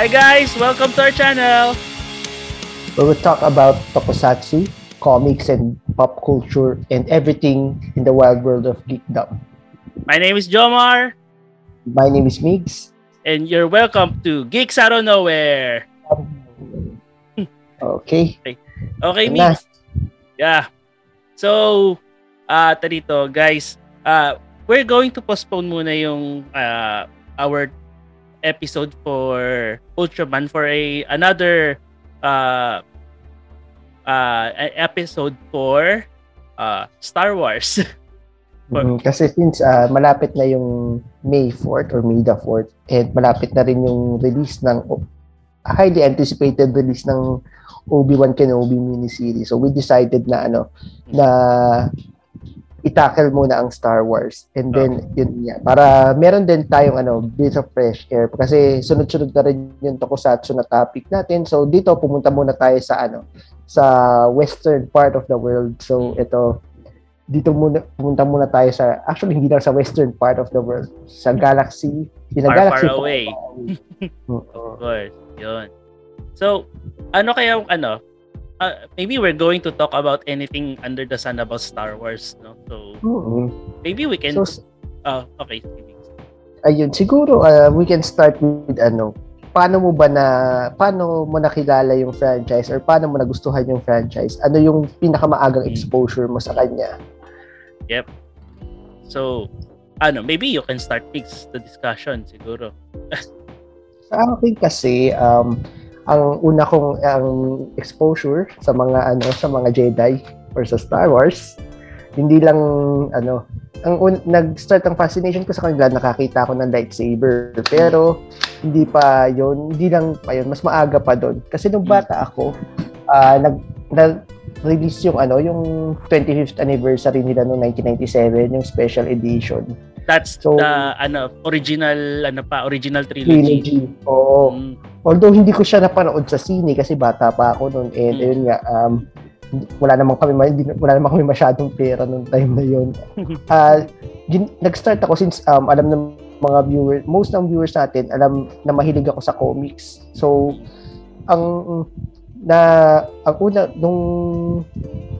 Hi guys, welcome to our channel. we talk about tokusatsu, comics, and pop culture, and everything in the wild world of geekdom. My name is Jomar, My name is Migs. and you're welcome to Geeks Out of Nowhere. Okay. Okay, na. Mix. Yeah. So, ah uh, dito, guys, uh, we're going to postpone muna yung uh, our episode for Ultraman for a another uh, uh, episode for uh, Star Wars. Mhm, Kasi since ah, malapit na yung May 4th or May the 4th, and malapit na rin yung release ng highly anticipated release ng Obi-Wan Kenobi miniseries. So we decided na ano na itackle muna ang Star Wars. And then yun nga, para meron din tayong ano bit of fresh air kasi sunod-sunod na rin yung tokusatsu na topic natin. So dito pumunta muna tayo sa ano sa western part of the world. So ito dito muna pumunta muna tayo sa actually hindi lang sa western part of the world sa galaxy in Far, galaxy far away. Oo. Of course, yun. So, ano kaya ano, uh, maybe we're going to talk about anything under the sun about Star Wars, no? So, Mhm. maybe we can So, uh, okay. ayun, siguro uh, we can start with ano, paano mo ba na, paano mo nakilala yung franchise or paano mo nagustuhan yung franchise? Ano yung pinakamaagang Hmm. exposure mo sa kanya? So, ano, maybe you can start fix the discussion siguro. Sa akin kasi, um, ang una kong ang exposure sa mga ano sa mga Jedi or sa Star Wars, hindi lang ano, ang un- nag-start ang fascination ko sa kanila, nakakita ako ng lightsaber. Pero hindi pa yon hindi lang pa yun, mas maaga pa doon. Kasi nung bata ako, ah, nag, nag release yung ano, yung 25th anniversary nila noong 1997, yung special edition. That's So- the ano original ano pa original trilogy. Trilogy. Oo. Mm, Although hindi ko siya napanood sa sine kasi bata pa ako noon and Mm. ayun nga um wala naman kami hindi, wala naman kami masyadong pera noong time na yun. Ah, gin- nag-start ako since um alam ng mga viewers, most ng viewers natin alam na mahilig ako sa comics. So ang na ang una nung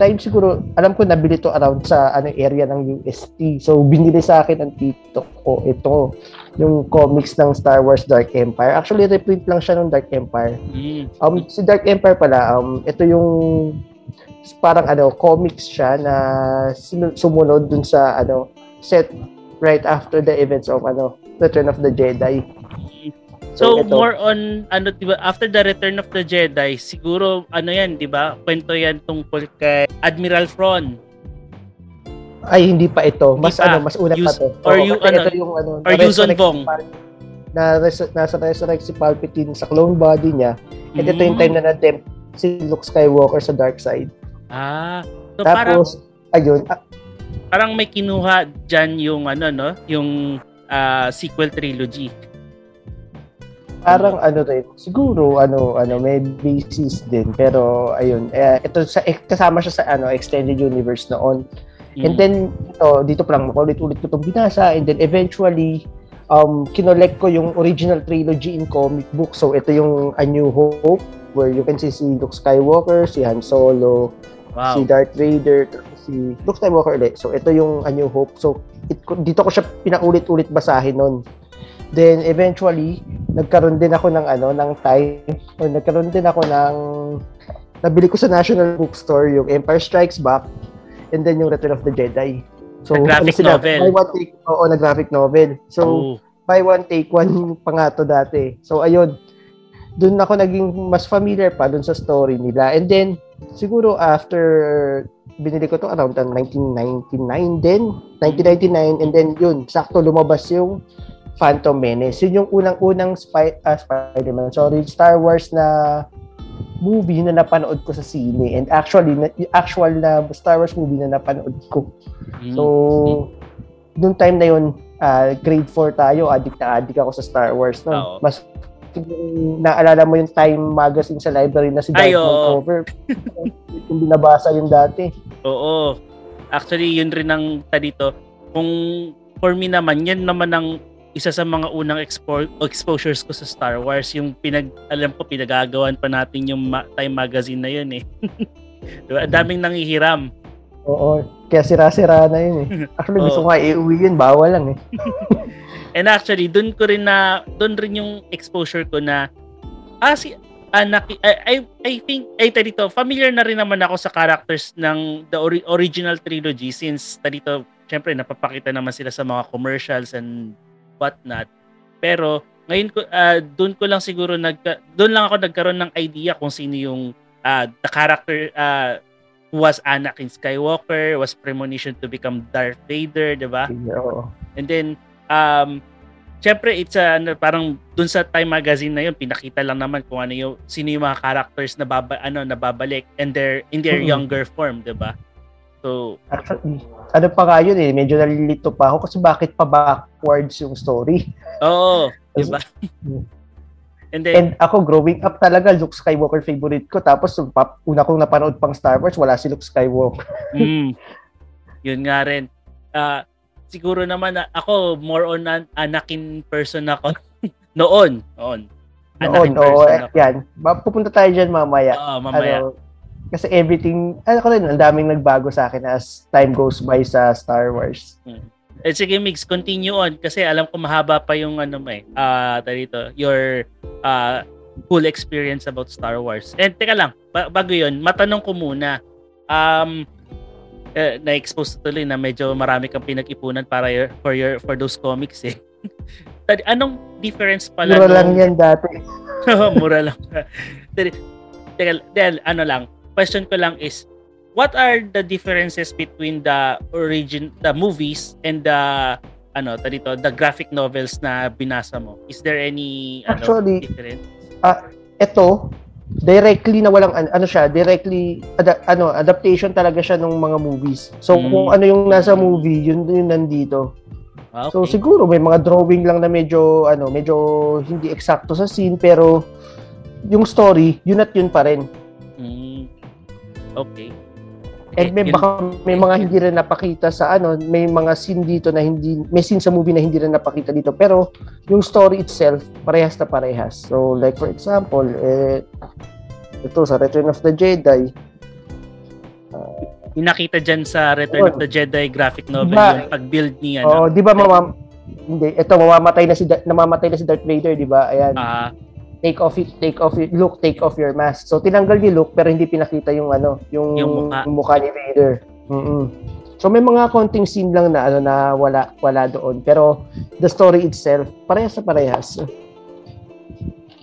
time siguro alam ko nabili to around sa ano area ng UST. So binili sa akin ng tito ko ito yung comics ng Star Wars Dark Empire. Actually reprint lang siya ng Dark Empire. mm, Um si Dark Empire pala um ito yung parang ano comics siya na sumunod dun sa ano set right after the events of ano Return of the Jedi. So, So, ito. more on ano 'di ba after the Return of the Jedi, siguro ano 'yan, 'di ba? Kwento 'yan tungkol kay Admiral Thrawn Ay hindi pa ito. Mas pa. ano mas una pa Use- to. or Oo, you- ano, ito yung ano or Yuuzhan Vong. Na res- nasa resurrect si Palpatine sa clone body niya. At ito yung Mm. time na na-tempt si Luke Skywalker sa dark side. Ah, so parang Tapos ayun, ah, parang may kinuha diyan yung ano no, yung ah, sequel trilogy. Parang ano rin, siguro ano ano may basis din pero ayun eh, ito sa eh, kasama siya sa ano extended universe noon. And Mm. then ito dito pa lang makulit-ulit ko itong binasa and then eventually um kinolek ko yung original trilogy in comic book. So ito yung A New Hope where you can see si Luke Skywalker, si Han Solo, wow. si Darth Vader, si Luke Skywalker ulit. So ito yung A New Hope. So it, dito ko siya pinaulit-ulit basahin noon. Then eventually nagkaroon din ako ng ano ng time or nagkaroon din ako ng nabili ko sa National Bookstore yung Empire Strikes Back and then yung Return of the Jedi. So Na graphic sila, novel. Buy one take, oo, na graphic novel. So Oh. buy one take one pa nga to dati. So ayun, doon ako naging mas familiar pa doon sa story nila. And then siguro after binili ko to around 1999 din, 1999 and then yun, sakto lumabas yung Phantom Menace. Yun yung unang-unang spy, ah, Spider-Man, sorry, Star Wars na movie na napanood ko sa sine. And actually, na, actual na Star Wars movie na napanood ko. Mm. So, nung time na yun, ah, grade 4 tayo, addict na addict ako sa Star Wars. No? Oo. Mas, naalala mo yung Time magazine sa library na si oo. cover. Kung binabasa yung dati. Oo. Actually, yun rin ang ta dito. Kung for me naman, yan naman ang isa sa mga unang expo- exposures ko sa Star Wars, yung pinag alam ko pinagagawan pa natin yung ma- Time magazine na yun eh. diba? Daming nangihiram. Oo, kaya sira-sira na yun eh. Actually, gusto ko nga iuwi yun, bawal lang eh. And actually, doon ko rin na, doon rin yung exposure ko na, ah, si, anak, I, I, I think, ay, dito, familiar na rin naman ako sa characters ng the ori- original trilogy since, dito, syempre, napapakita naman sila sa mga commercials and whatnot. Pero ngayon ko uh, doon ko lang siguro nag doon lang ako nagkaroon ng idea kung sino yung uh, the character uh, was Anakin Skywalker, was premonition to become Darth Vader, 'di ba? Oo. And then um Siyempre, it's a, ano, parang dun sa Time magazine na yun, pinakita lang naman kung ano yung, sino yung mga characters na, baba, ano, nababalik and their, in their mm-hmm. younger form, di ba? So, Actually, ano pa nga yun eh, medyo nalilito pa ako kasi bakit pa backwards yung story. Oo, di ba? And then, And ako, growing up talaga, Luke Skywalker favorite ko. Tapos, una kong napanood pang Star Wars, wala si Luke Skywalker. mm, yun nga rin. Uh, siguro naman, ako, more on an Anakin person ako. noon. Noon. Anakin noon, oo. Oh, yan. Pupunta tayo dyan mamaya. Oo, mamaya. Ano, kasi everything, ano ko rin, ang daming nagbago sa akin as time goes by sa Star Wars. Hmm. Eh, sige, Mix, continue on. Kasi alam ko mahaba pa yung ano mo eh. Uh, dito, your uh, cool experience about Star Wars. And teka lang, ba- bago yun, matanong ko muna. Um, eh, na-expose tuloy na medyo marami kang pinag-ipunan para your, for your for those comics eh. Anong difference pala? Mura nung... lang yan dati. Mura lang. teka, dahil ano lang, question ko lang is what are the differences between the origin the movies and the ano dito the graphic novels na binasa mo? Is there any actually ano, difference? ah uh, ito directly na walang ano siya directly ada, ano adaptation talaga siya ng mga movies. So mm. kung ano yung nasa movie yun yun nandito. Ah, okay. so siguro may mga drawing lang na medyo ano medyo hindi eksakto sa scene pero yung story yun at yun pa rin Okay. And may baka may mga hindi rin napakita sa ano, may mga scene dito na hindi may scene sa movie na hindi rin napakita dito pero yung story itself parehas na parehas. So like for example, eh ito sa Return of the Jedi uh, Inakita diyan sa Return oh, of the Jedi graphic novel diba, yung pag-build niya. Oh, no? di ba mama hindi, ito mamamatay na si namamatay na si Darth Vader, di ba? Ayan. Uh, take off it, take off it, look, take off your mask. So tinanggal ni Luke pero hindi pinakita yung ano, yung, yung mukha, yung mukha ni Vader. Mm-mm. So may mga konting scene lang na ano na wala wala doon pero the story itself parehas sa parehas.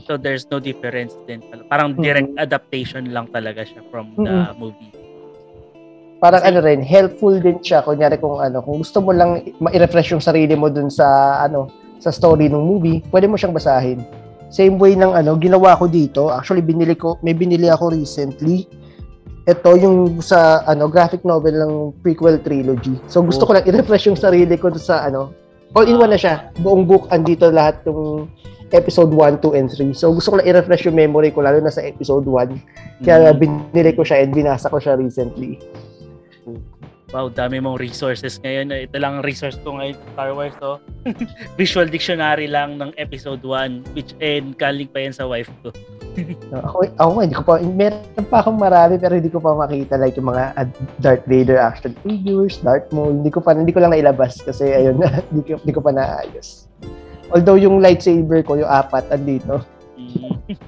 So there's no difference din. Parang direct mm-hmm. adaptation lang talaga siya from the mm-hmm. movie. Parang Kasi, ano rin, helpful din siya kunyari kung ano, kung gusto mo lang ma-refresh yung sarili mo dun sa ano, sa story ng movie, pwede mo siyang basahin. Same way ng ano, ginawa ko dito. Actually, binili ko, may binili ako recently. Ito yung sa ano graphic novel ng prequel trilogy. So gusto oh. ko lang i-refresh yung sarili ko sa ano. All in one na siya. Buong book andito lahat ng episode 1, 2, and 3. So gusto ko lang i-refresh yung memory ko lalo na sa episode 1. Kaya mm. binili ko siya and binasa ko siya recently. Wow, dami mong resources ngayon. Ito lang ang resource ko ngayon Star Wars to. Visual dictionary lang ng episode 1 which and kaling pa yan sa wife ko. ako, ako hindi ko pa, meron pa akong marami pero hindi ko pa makita like yung mga Darth Vader action figures, Darth Maul, hindi ko pa, hindi ko lang nailabas kasi ayun hindi ko, hindi ko pa naayos. Although yung lightsaber ko, yung apat, andito. Mm.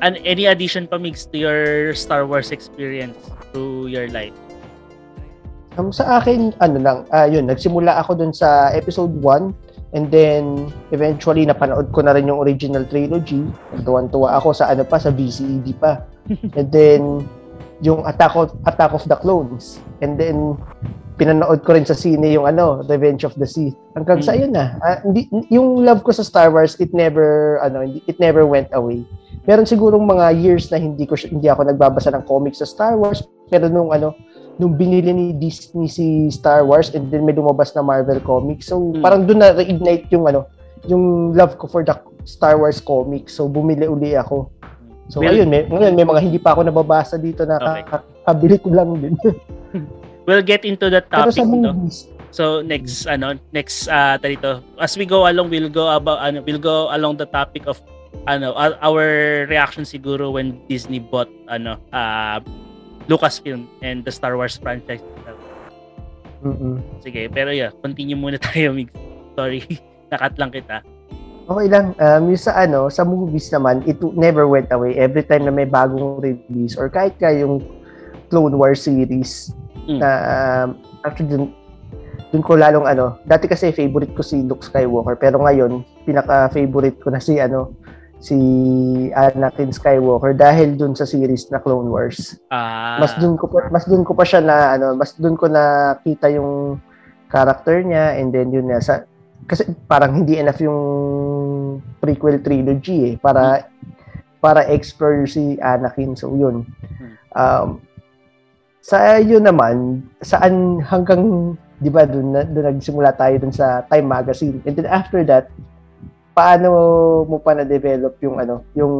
And any addition pa mix to your Star Wars experience through your life? Um, sa akin, ano lang, uh, yun, nagsimula ako dun sa episode 1 and then eventually napanood ko na rin yung original trilogy. Tuwan-tuwa ako sa ano pa, sa VCD pa. and then yung Attack of, Attack of the Clones. And then pinanood ko rin sa sine yung ano, Revenge of the Sith. Hanggang mm. sa yun na. Uh, hindi, yung love ko sa Star Wars, it never ano, it never went away. Meron sigurong mga years na hindi ko hindi ako nagbabasa ng comics sa Star Wars, pero nung ano, nung binili ni Disney si Star Wars and then may lumabas na Marvel comics. So mm. parang doon na reignite yung ano, yung love ko for the Star Wars comics. So bumili uli ako. So well, ayun, may, ngayon may mga hindi pa ako nababasa dito na okay. ko lang din. we'll get into that topic. Pero sa movies? So next ano next uh dito as we go along we'll go about ano we'll go along the topic of ano our reaction siguro when Disney bought ano uh Lucasfilm and the Star Wars franchise. Mm-mm. Sige, pero yeah, continue muna tayo, Mig. Sorry, nakat lang kita. Okay lang. Um, yung sa ano, sa movies naman, it never went away. Every time na may bagong release or kahit ka yung Clone Wars series Mm. na um, actually dun, dun ko lalong ano, dati kasi favorite ko si Luke Skywalker pero ngayon pinaka-favorite ko na si ano si Anakin Skywalker dahil dun sa series na Clone Wars. Ah, Mas dun ko pa, mas dun ko pa siya na ano, mas dun ko nakita yung character niya and then yun na sa kasi parang hindi enough yung prequel trilogy eh para para explore si Anakin so yun. Um, sa yun naman, saan hanggang 'di ba doon na doon nagsimula tayo dun sa Time magazine. And then after that, paano mo pa na-develop yung ano, yung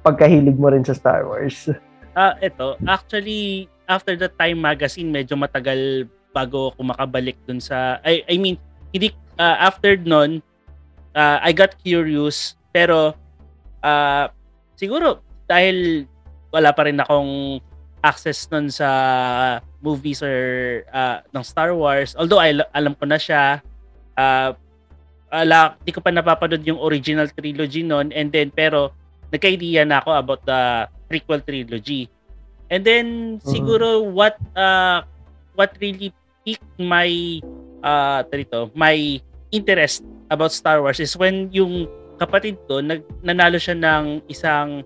pagkahilig mo rin sa Star Wars? ah ito, actually after the Time magazine medyo matagal bago ako makabalik dun sa I I mean, hindi ah, after nun ah, I got curious pero ah, siguro dahil wala pa rin akong access nun sa movies or ah, ng Star Wars although I, alam ko na siya ah ala, di ko pa napapanood yung original trilogy nun and then pero nagka-idea na ako about the prequel trilogy. And then siguro what uh what really piqued my uh dito, my interest about Star Wars is when yung kapatid ko nag, nanalo siya ng isang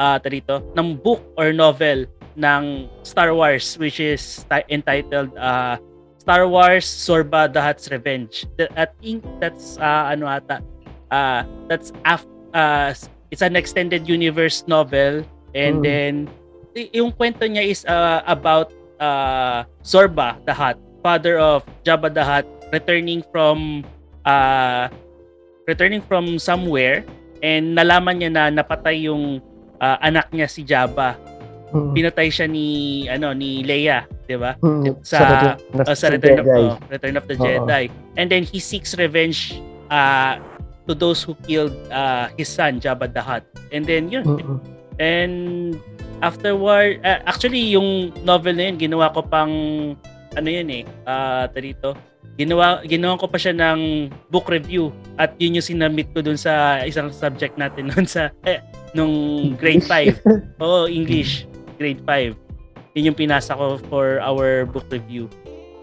uh dito, ng book or novel ng Star Wars which is ti- entitled uh Star Wars Sorba the Hutt's Revenge. I think that's uh, ano ata uh, that's af- uh, it's an extended universe novel and Mm. then y- yung kwento niya is uh, about uh, Sorba the Hutt, father of Jabba the Hutt returning from uh, returning from somewhere and nalaman niya na napatay yung uh, anak niya si Jabba. Mm. Pinatay siya ni ano ni Leia, 'di ba? Mm. sa- Return of Uh, sa Return of, oh, Return of the Oo. Jedi. And then he seeks revenge uh, to those who killed uh, his son, Jabba the Hutt. And then yun. Mm-mm. And afterward, uh, actually yung novel na yun, ginawa ko pang, ano yun eh, uh, dito, ginawa, ginawa ko pa siya ng book review at yun yung sinamit ko dun sa isang subject natin nun sa, eh, nung grade 5. Oo, English, grade 5. Yun yung pinasa ko for our book review.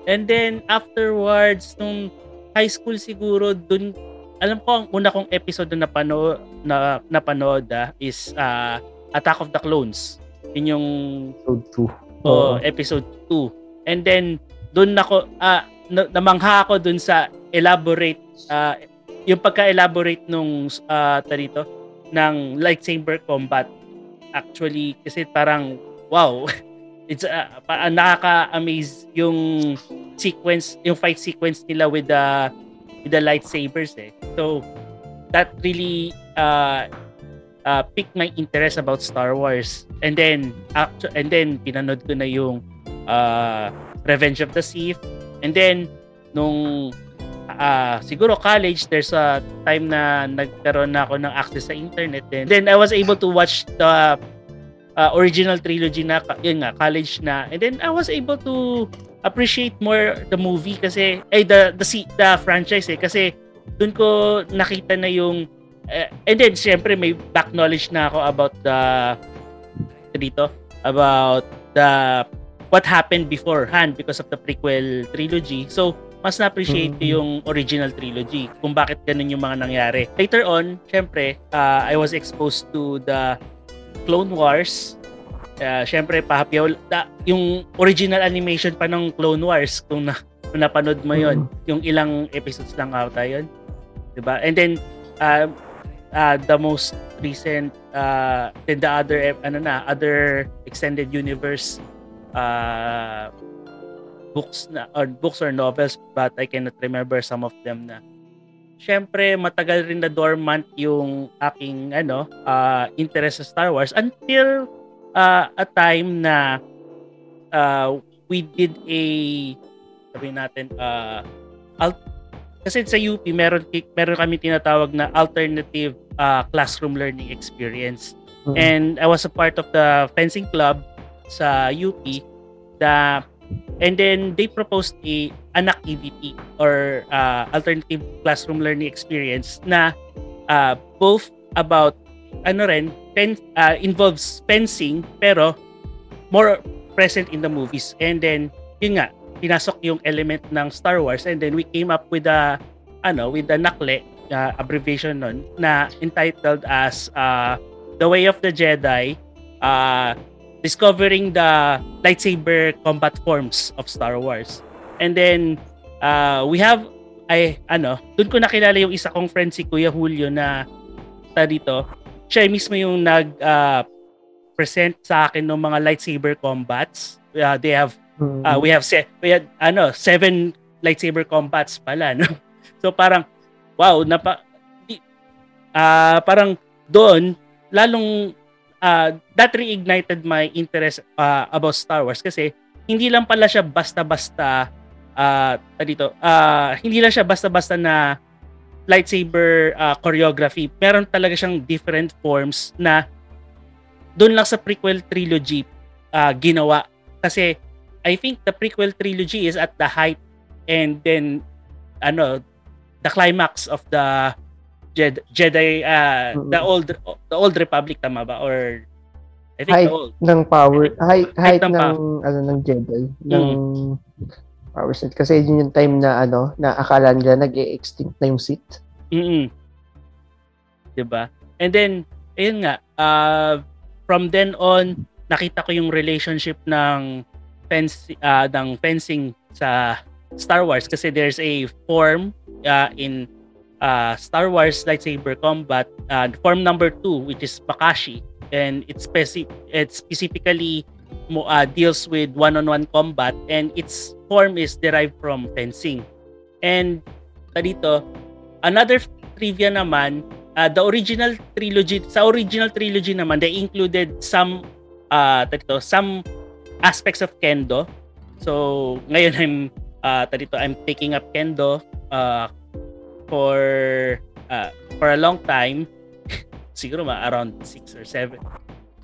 And then afterwards, nung high school siguro, dun, alam ko ang una kong episode na napanood, na, napanood ah, is ah, Attack of the Clones. Yun yung Episode 2. oh, episode 2. And then, dun ako, ah, na- namangha ako dun sa elaborate, ah, yung pagka-elaborate nung, ah, tarito, ng lightsaber combat. Actually, kasi parang, wow, it's uh, pa- nakaka-amaze yung sequence, yung fight sequence nila with the with the lightsabers eh. So that really uh, uh, piqued my interest about Star Wars. And then actu- and then pinanood ko na yung uh, Revenge of the Sith. And then nung uh, siguro college there's a time na nagkaroon na ako ng access sa internet then then I was able to watch the uh, original trilogy na yun nga college na and then I was able to appreciate more the movie kasi ay the the si- the franchise eh kasi doon ko nakita na yung eh, and then syempre may back knowledge na ako about the dito about the what happened beforehand because of the prequel trilogy so mas na-appreciate Mhm. yung original trilogy kung bakit ganun yung mga nangyari. Later on, syempre, uh, I was exposed to the Clone Wars. Uh, syempre, pahapyaw, da, yung original animation pa ng Clone Wars, kung, na, kung napanood mo yon yung ilang episodes lang ata yun. Diba? And then, uh, uh, the most recent, uh, then the other, ano na, other extended universe uh, books na or books or novels but I cannot remember some of them na syempre matagal rin na dormant yung aking ano uh, interest sa Star Wars until uh, a time na uh, we did a sabihin natin uh, alt- kasi sa UP meron meron kami tinatawag na alternative uh, classroom learning experience. Mm-hmm. And I was a part of the fencing club sa UP the and then they proposed a an activity or uh, alternative classroom learning experience na uh, both about ano rin pen, uh, involves fencing pero more present in the movies. And then yun nga pinasok yung element ng Star Wars and then we came up with a ano with a nakle uh, abbreviation nun na entitled as uh, The Way of the Jedi uh, discovering the lightsaber combat forms of Star Wars. And then uh, we have ay ano doon ko nakilala yung isa kong friend si Kuya Julio na ta dito. Siya mismo yung nag uh, present sa akin ng mga lightsaber combats. Uh, they have Uh, we have se- we had ano, seven lightsaber combats pala, no? So parang wow, napa uh, parang doon lalong uh, that reignited my interest uh, about Star Wars kasi hindi lang pala siya basta-basta uh, dito, uh, hindi lang siya basta-basta na lightsaber uh, choreography. Meron talaga siyang different forms na doon lang sa prequel trilogy uh, ginawa kasi I think the prequel trilogy is at the height and then ano the climax of the Jedi, Jedi uh, mm-hmm. the old the old republic tama ba or I think height the old ng power height, height, height ng, ng ano ng Jedi ng mm. power set kasi yun yung time na ano na akala nila nag-extinct na yung Sith. Mm. 'Di ba? And then ayun nga uh, from then on nakita ko yung relationship ng fence uh, ng fencing sa Star Wars kasi there's a form uh, in uh, Star Wars lightsaber combat uh, form number 2 which is Bakashi and it's specific it specifically uh, deals with one-on-one combat and its form is derived from fencing. And dito another trivia naman uh, the original trilogy sa original trilogy naman they included some uh some aspects of kendo. So, ngayon I'm uh, I'm taking up kendo uh, for uh, for a long time. Siguro ma around 6 or 7.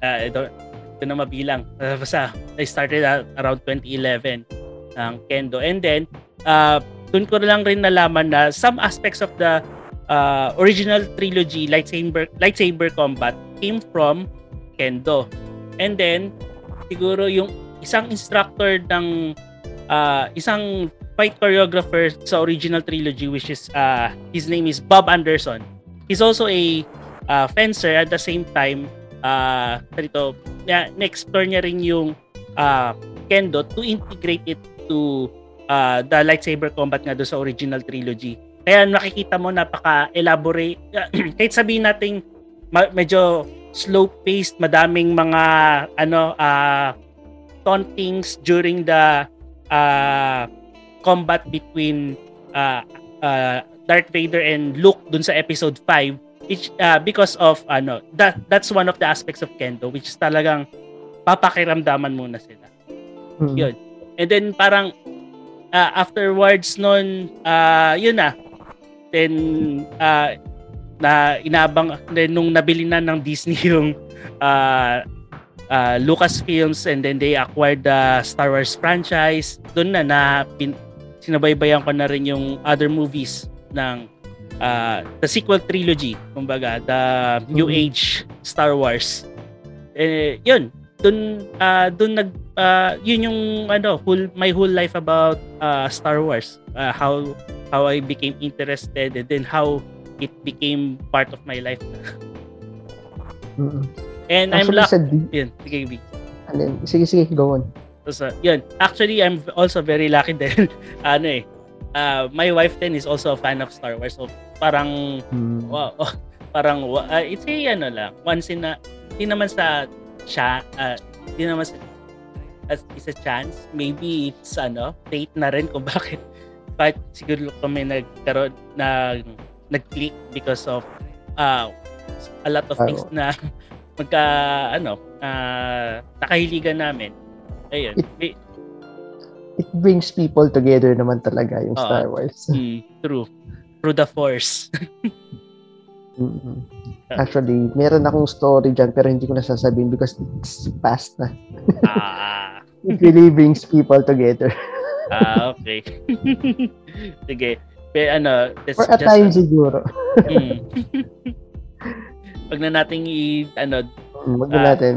Uh, ito, ito na mabilang. Uh, basta I started at around 2011 ng kendo. And then, uh, dun ko lang rin nalaman na some aspects of the uh, original trilogy lightsaber lightsaber combat came from kendo. And then siguro yung isang instructor ng uh, isang fight choreographer sa original trilogy which is uh, his name is Bob Anderson. He's also a uh, fencer at the same time uh, dito, na-explore niya rin yung uh, kendo to integrate it to uh, the lightsaber combat nga do sa original trilogy. Kaya nakikita mo napaka-elaborate kahit sabihin nating ma- medyo slow paced, madaming mga ano uh, tauntings during the uh, combat between uh, uh, Darth Vader and Luke dun sa episode 5 which, uh, because of ano that that's one of the aspects of Kendo which is talagang papakiramdaman muna sila. Hmm. Yun. And then parang uh, afterwards noon uh, yun na then uh, na inabang then nung nabili na ng Disney yung uh, uh, Lucasfilms and then they acquired the Star Wars franchise. Doon na na pin, sinabaybayan ko na rin yung other movies ng uh, the sequel trilogy, kumbaga, the New mm-hmm. Age Star Wars. Eh, yun, doon uh, doon nag uh, yun yung ano whole my whole life about uh, Star Wars uh, how how I became interested and then how it became part of my life mm-hmm. And Actually, I'm lucky. Sa yun, sige, sige, sige, go on. So, yun. Actually, I'm also very lucky din. ano eh, uh, my wife then is also a fan of Star Wars. So, parang, hmm. wow, oh, parang, uh, it's a, ano lang, once in a, hindi naman sa, siya, uh, hindi naman sa, as is a chance. Maybe it's, ano, fate na rin kung bakit. But siguro kami nagkaroon, na, nag-click because of, uh, a lot of things na magka ano uh, nakahiligan namin ayun It, it brings people together naman talaga yung Oo. Star Wars. Mm, true. Through the Force. Actually, meron akong story dyan pero hindi ko na sasabihin because it's past na. ah, It really brings people together. ah, okay. Sige. Pero ano, For a just... time siguro. Mm. Wag na nating i ano, Mm, Wag na Ah, natin.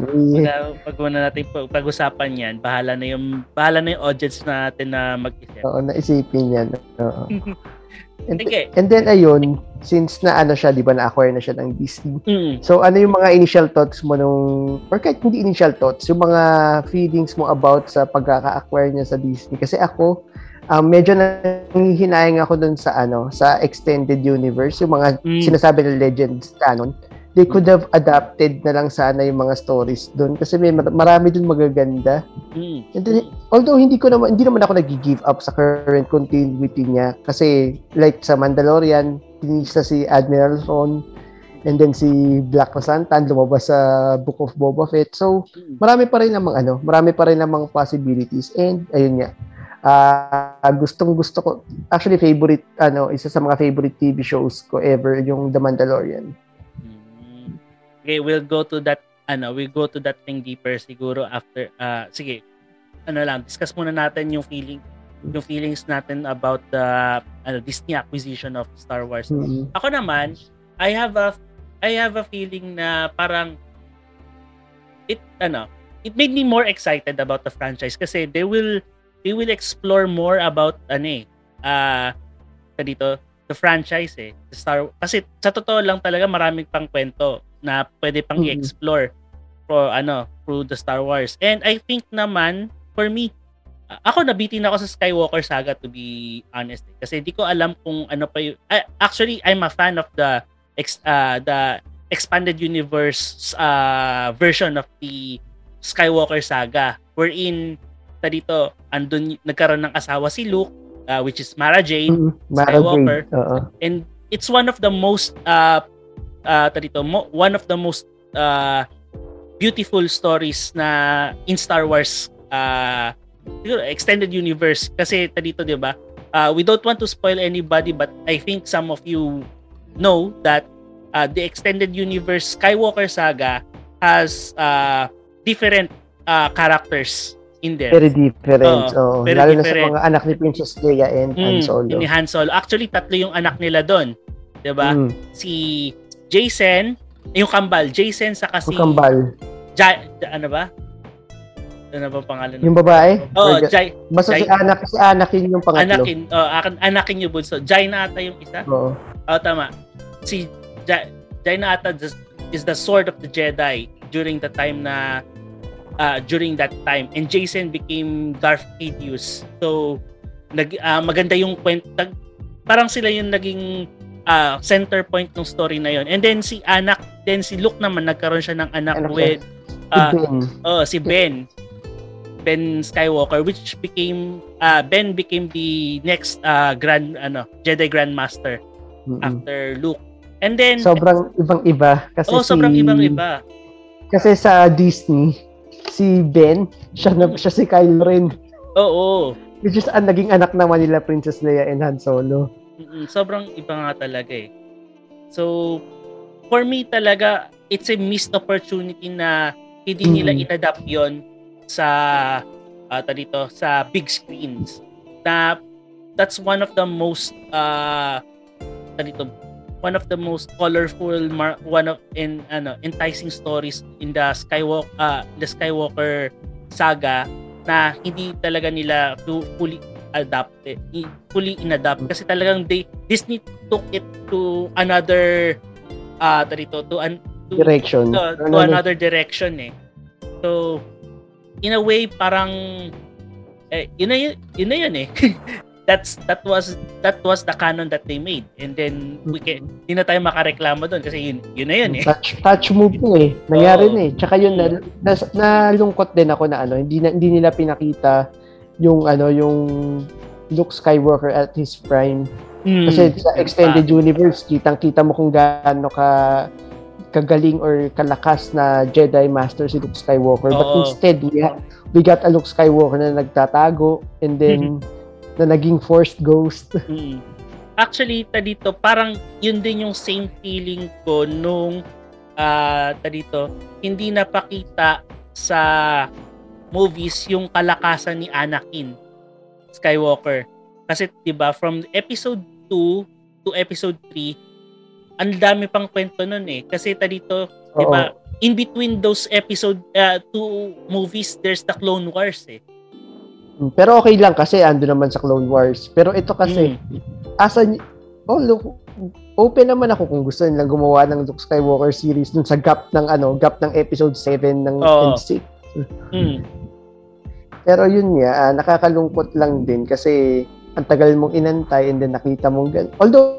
Wag muna natin pag- pag-usapan 'yan. Bahala na yung bahala na yung audience natin na mag-isip. oo, naisipin yan. Oo. And, Sige. and then ayun, since na ano siya, di ba na-acquire na siya ng Disney. Mm. So ano yung mga initial thoughts mo nung, or kahit hindi initial thoughts, yung mga feelings mo about sa pagkaka-acquire niya sa Disney. Kasi ako, um, medyo nanghihinayang ako dun sa ano, sa extended universe, yung mga Mm. sinasabi ng Legends canon. They could have adapted na lang sana yung mga stories doon kasi may mar- marami dun magaganda. Mm. And then, although hindi ko naman hindi naman ako nag-give up sa current continuity niya kasi like sa Mandalorian, tinisa si Admiral Thrawn and then si Black Santan lumabas sa Book of Boba Fett. So, Mm. marami pa rin namang ano, marami pa rin namang possibilities and ayun nga. Ah, gustong gusto ko actually favorite ano, isa sa mga favorite TV shows ko ever yung The Mandalorian. Okay, we'll go to that ano, we'll go to that thing deeper siguro after uh sige. Ano lang, discuss muna natin yung feeling yung feelings natin about the ano, Disney acquisition of Star Wars. Mm-mm. Ako naman, I have a I have a feeling na parang it ano, it made me more excited about the franchise kasi they will they will explore more about ano eh ah dito the franchise eh the Star kasi sa totoo lang talaga maraming pang kwento na pwede pang Mhm. i-explore for ano through the Star Wars and I think naman for me ako nabitin ako sa Skywalker saga to be honest eh. kasi di ko alam kung ano pa yung ah, actually I'm a fan of the ex, ah, the expanded universe uh, version of the Skywalker saga wherein ta dito andun nagkaroon ng asawa si Luke uh, which is Mara Jade Mm-mm. Mara Skywalker. Jade. Oo. and it's one of the most uh uh dito, mo, one of the most uh beautiful stories na in Star Wars uh extended universe kasi dito 'di ba uh, we don't want to spoil anybody but I think some of you know that uh, the extended universe Skywalker saga has uh different uh characters in there Very different. Oo. very Lalo na different. sa mga anak ni Princess Leia and Han Mm, Solo. Ni Han Solo. Actually, tatlo yung anak nila doon. 'Di ba? Mm. Si Jason, yung kambal, Jason sa kasi Ang kambal. Ja, Ja- ano ba? Ano ba pangalan? Yung babae? Oh, Or- Jai, Basta si Jai- anak, si Anakin yung pangatlo. Anakin, oh, akin, Anakin yung bunso. Jai na ata yung isa. Oo. Oh, tama. Si Jai, Jai na ata is- the sword of the Jedi during the time na uh, during that time and Jason became Darth Sidious. So nag ah, maganda yung kwento parang sila yung naging ah, center point ng story na yon. And then si anak, then si Luke naman nagkaroon siya ng anak Anak with Ben. oh, si Ben. Ben Skywalker which became ah, Ben became the next ah, grand ano Jedi Grandmaster Mm-mm. after Luke. And then Sobrang ibang-iba. Kasi oh, sobrang si, ibang-iba. Kasi sa Disney, si Ben, siya, na, siya si Kylo Ren. Oo. Which is ang naging anak naman nila Princess Leia and Han Solo. Mm, sobrang iba nga talaga eh. So, for me talaga, it's a missed opportunity na hindi nila inadapt yon sa uh, dito sa big screens. Na that's one of the most uh dito one of the most colorful mar- one of in ano enticing stories in the Skywalker uh, the Skywalker saga na hindi talaga nila fu- fully adapted i- fully inadapt kasi talagang they Disney took it to another uh dito to an to, Direction. to, to Ano- another direction eh so in a way parang eh, yun na yun, yun na yun eh that's that was that was the canon that they made and then we can hindi na tayo makareklamo doon kasi yun yun na yun eh Touch, touch move po eh. Nangyari Oo. na eh. Tsaka yun, na, na, nalungkot din ako na ano, hindi, na, hindi nila pinakita yung ano, yung Luke Skywalker at his prime. Mm, Kasi sa extended universe, kitang-kita mo kung gaano ka kagaling or kalakas na Jedi Master si Luke Skywalker. But Oo. instead, we, ha- we got a Luke Skywalker na nagtatago and then na naging forced ghost. Mm. Actually, ta dito, parang yun din yung same feeling ko nung ah ta dito, hindi napakita sa movies yung kalakasan ni Anakin Skywalker. Kasi 'di ba from episode 2 to episode 3, ang dami pang kwento nun eh. Kasi ta dito, 'di ba, in between those episode uh, two movies, there's the Clone Wars eh. Mm, Pero okay lang kasi ando naman sa Clone Wars. Pero ito kasi, Mm. asa oh look open naman ako kung gusto nilang gumawa ng Luke Skywalker series dun sa gap ng ano, gap ng episode 7 ng Oo. and 6. Mm. Pero yun nga, ah, nakakalungkot lang din kasi ang tagal mong inantay and then nakita mong gan. Although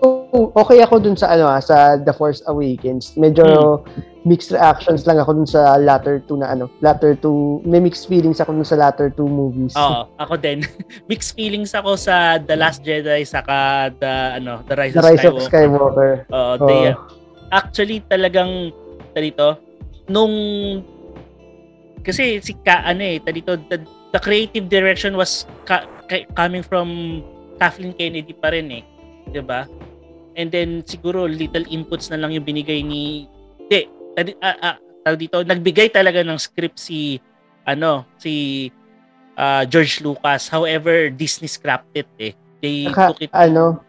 okay ako dun sa ano ah, sa The Force Awakens. Medyo mixed reactions lang ako dun sa latter two na ano, latter two, may mixed feelings ako dun sa latter two movies. Oo, ako din. Mixed feelings ako sa The Last Jedi saka the ano, The Rise, The of Rise of Skywalker. Skywalker. Oo, Oo. they- actually talagang dito nung kasi si ka ano eh dito the, creative direction was ka, ka- coming from Kathleen Kennedy pa rin eh, 'di ba? And then siguro little inputs na lang yung binigay ni di tadi, ah, ah, tawag dito nagbigay talaga ng script si ano si ah, George Lucas however Disney scrapped it eh they Saka, took it ano,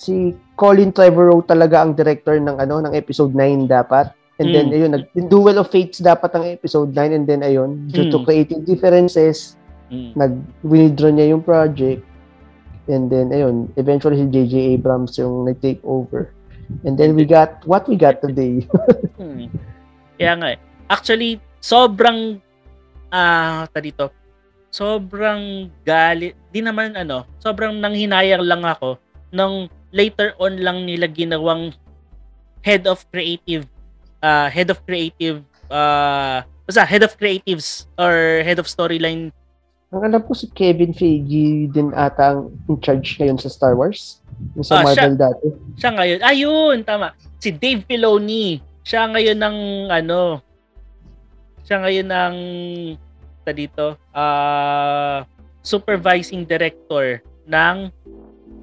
si Colin Trevorrow talaga ang director ng ano ng episode 9 dapat. And then Mm. ayun, nag yung Duel of Fates dapat ang episode 9 and then ayun, due to Mm. creative differences, Mm. nag withdraw niya yung project. And then ayun, eventually si JJ Abrams yung nag-take over. And then we got what we got today. Hmm. Kaya nga eh. Actually, sobrang ah ta dito. Sobrang galit. Di naman ano, sobrang nanghinayang lang ako nung later on lang nila ginawang head of creative ah head of creative uh basta head of creatives or head of storyline ang alam ko si Kevin Feige din ata ang in charge ngayon sa Star Wars. Yung sa Ah, Marvel dati. siya ngayon. Ayun, tama. Si Dave Filoni. Siya ngayon ng ano, siya ngayon ng ta dito, ah supervising director ng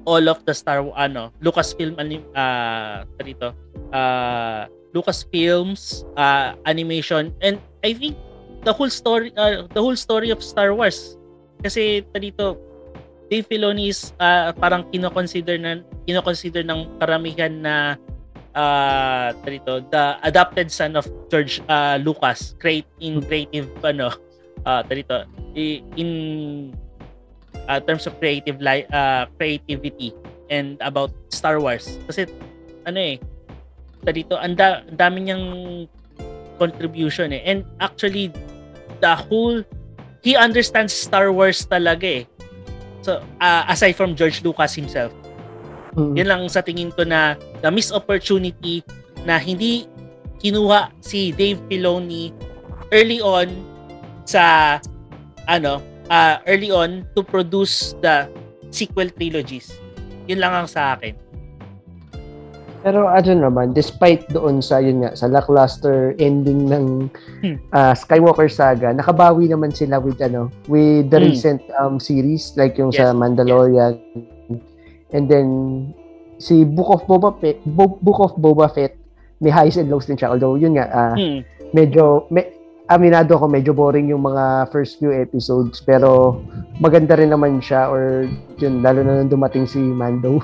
all of the Star ano, Lucasfilm anim ah ta dito, ah Lucasfilms ah animation and I think the whole story ah, the whole story of Star Wars. Kasi dito Dave Filoni is ah, parang kino-consider na kino-consider ng karamihan na uh, dito, the adopted son of George ah, Lucas. Create in creative ano uh, dito in ah, terms of creative li- ah, creativity and about Star Wars. Kasi ano eh dito ang da- dami niyang contribution eh and actually the whole he understands Star Wars talaga eh so ah, aside from George Lucas himself Mm. yun lang sa tingin ko na the missed opportunity na hindi kinuha si Dave Filoni early on sa ano ah, early on to produce the sequel trilogies. Yun lang ang sa akin. Pero ano naman, despite doon sa yun nga, sa lackluster ending ng Hmm. ah, Skywalker saga, nakabawi naman sila with ano, with the Hmm. recent um series like yung sa Yes, Mandalorian. And then si Book of Boba Fett, Bo- Book of Boba Fett, may highs and lows din siya. Although yun nga, ah, Hmm. medyo me, aminado ako medyo boring yung mga first few episodes pero maganda rin naman siya or yun lalo na nung dumating si Mando.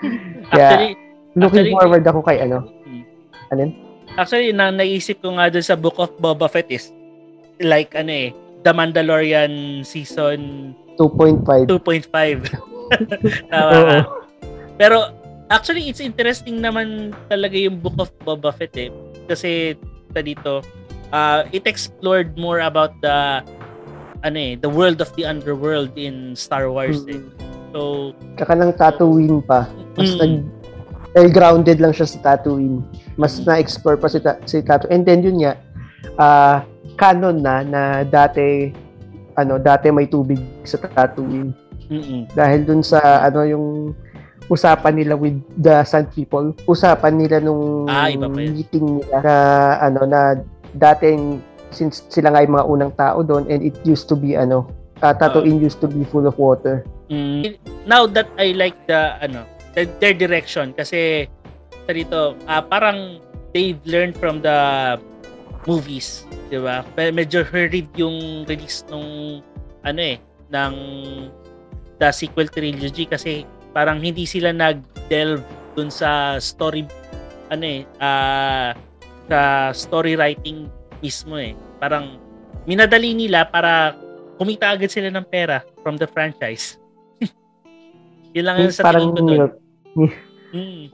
Actually, Looking actually- forward ako kay ano, Hmm. Alin? Actually, na naisip ko nga dun sa Book of Boba Fett is like ano eh, The Mandalorian season 2.5. 2.5. Tama Oo. Pero actually it's interesting naman talaga yung Book of Boba Fett eh kasi ta dito uh, it explored more about the ano eh, the world of the underworld in Star Wars eh. Mm. So, Kaka ng Tatooine pa. Mas Mm. nag dahil grounded lang siya sa Tatooine. Mas na-explore pa si, ta- si Tatooine. And then yun nga, ah canon na na dati ano, dati may tubig sa Tatooine. mm Dahil dun sa ano yung usapan nila with the Sand People. Usapan nila nung Ah, iba pa yun. meeting nila na ano na dating since sila nga yung mga unang tao doon and it used to be ano uh, Tatooine used to be full of water. Mm, now that I like the ano the, their direction kasi sa dito ah, parang they've learned from the movies, 'di ba? Medyo hurried yung release nung ano eh ng the sequel trilogy kasi parang hindi sila nag-delve dun sa story ano eh ah sa story writing mismo eh. Parang minadali nila para kumita agad sila ng pera from the franchise. Yun lang yung sa parang tingin ko doon. Mm,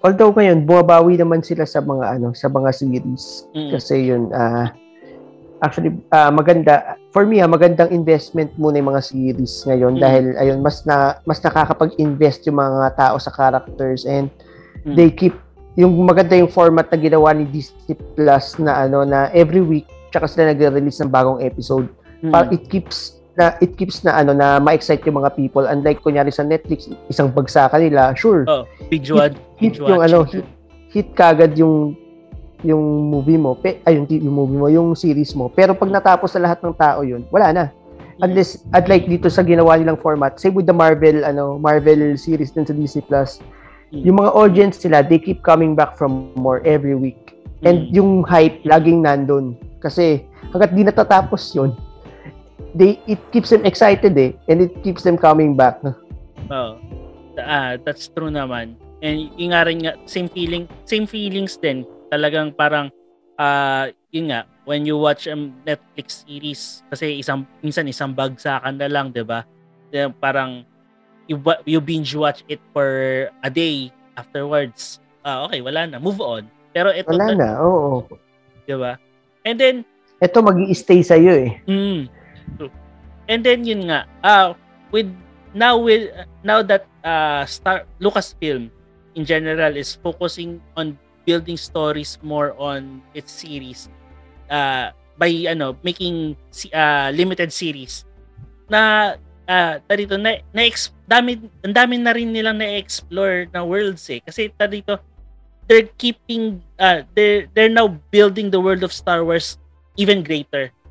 although ngayon bumabawi naman sila sa mga ano sa mga series mm, kasi yun ah actually ah, maganda for me ah, magandang investment muna yung mga series ngayon Mm. dahil ayun mas na mas nakakapag-invest yung mga tao sa characters and Mm. they keep yung maganda yung format na ginawa ni Disney Plus na ano na every week tsaka sila nagre-release ng bagong episode mm. para it keeps na it keeps na ano na ma-excite yung mga people. Unlike kunyari sa Netflix isang bagsakan nila sure. Oh, big one. hit Binge yung ano hit, hit kagad yung yung movie mo. Pe, ay yung, yung movie mo yung series mo. Pero pag natapos sa lahat ng tao yun wala na. Unless unlike dito sa ginawa nilang format same with the Marvel ano Marvel series din sa Disney Plus Mm. yung mga audience nila they keep coming back from more every week. And Mm. yung hype laging nandun. Kasi hanggat di natatapos yun they it keeps them excited eh and it keeps them coming back Oh. Ah, that's true naman. And yung nga rin nga, same feeling, same feelings din. Talagang parang, ah, yun nga, when you watch a Netflix series, kasi isang, minsan isang bagsakan na lang, di ba? Then Parang, you, you binge watch it for a day afterwards. Ah, okay, wala na. Move on. Pero ito, wala na oo di ba? And then, ito magi stay sa iyo eh Mm. True. And then yun nga, uh with now with now that uh Star Lucasfilm in general is focusing on building stories more on its series uh by ano making uh, limited series. Na uh, dito na, na dami ang dami na rin nilang na-explore na worlds eh. Kasi dito they're keeping uh, they're they're now building the world of Star Wars even greater. Mm,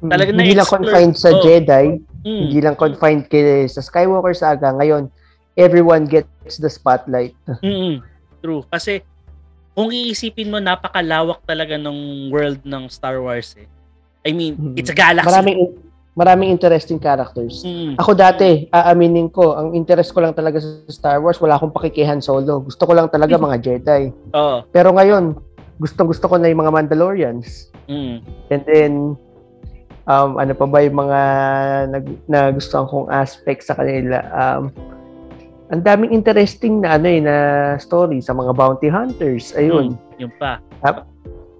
Talaga hindi lang confined sa Oo. Jedi, Mm. hindi lang confined kay sa Skywalker saga. Ngayon, everyone gets the spotlight. Mm, true. Kasi kung iisipin mo, napakalawak talaga ng world ng Star Wars eh. I mean, Mhm. it's a galaxy. Maraming maraming interesting characters. Mm, Ako dati, aaminin ko, ang interest ko lang talaga sa Star Wars, wala akong pakikihan solo. Gusto ko lang talaga mga Jedi. Oo. Pero ngayon, gustong-gusto ko na yung mga Mandalorians. Mm, And then, um, ano pa ba yung mga nag, na gusto kong aspect sa kanila? Um, ang daming interesting na ano eh, na story sa mga bounty hunters. Ayun. mm, yun pa.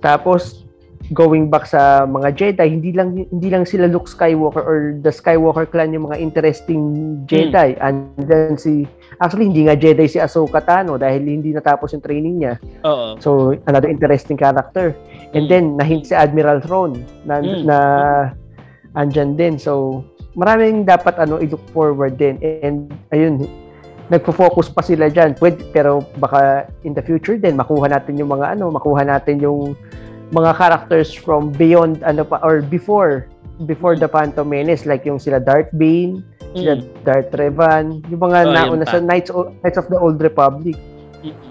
Tapos going back sa mga Jedi, hindi lang hindi lang sila Luke Skywalker or the Skywalker clan yung mga interesting Jedi. And then si actually hindi nga Jedi si Ahsoka Tano dahil hindi natapos yung training niya. Oo. So another interesting character. And Mm. then nahint si Admiral Thrawn na Mm. na andyan din. So maraming dapat ano i-look forward din. And ayun, nagfo-focus pa sila diyan. Pwede, pero baka in the future din makuha natin yung mga ano, makuha natin yung mga characters from beyond ano pa or before before the Phantom Menace like yung sila Darth Bane, sila Mm, Darth Revan, yung mga Oh, nauna sa Knights, o- Knights of the Old Republic.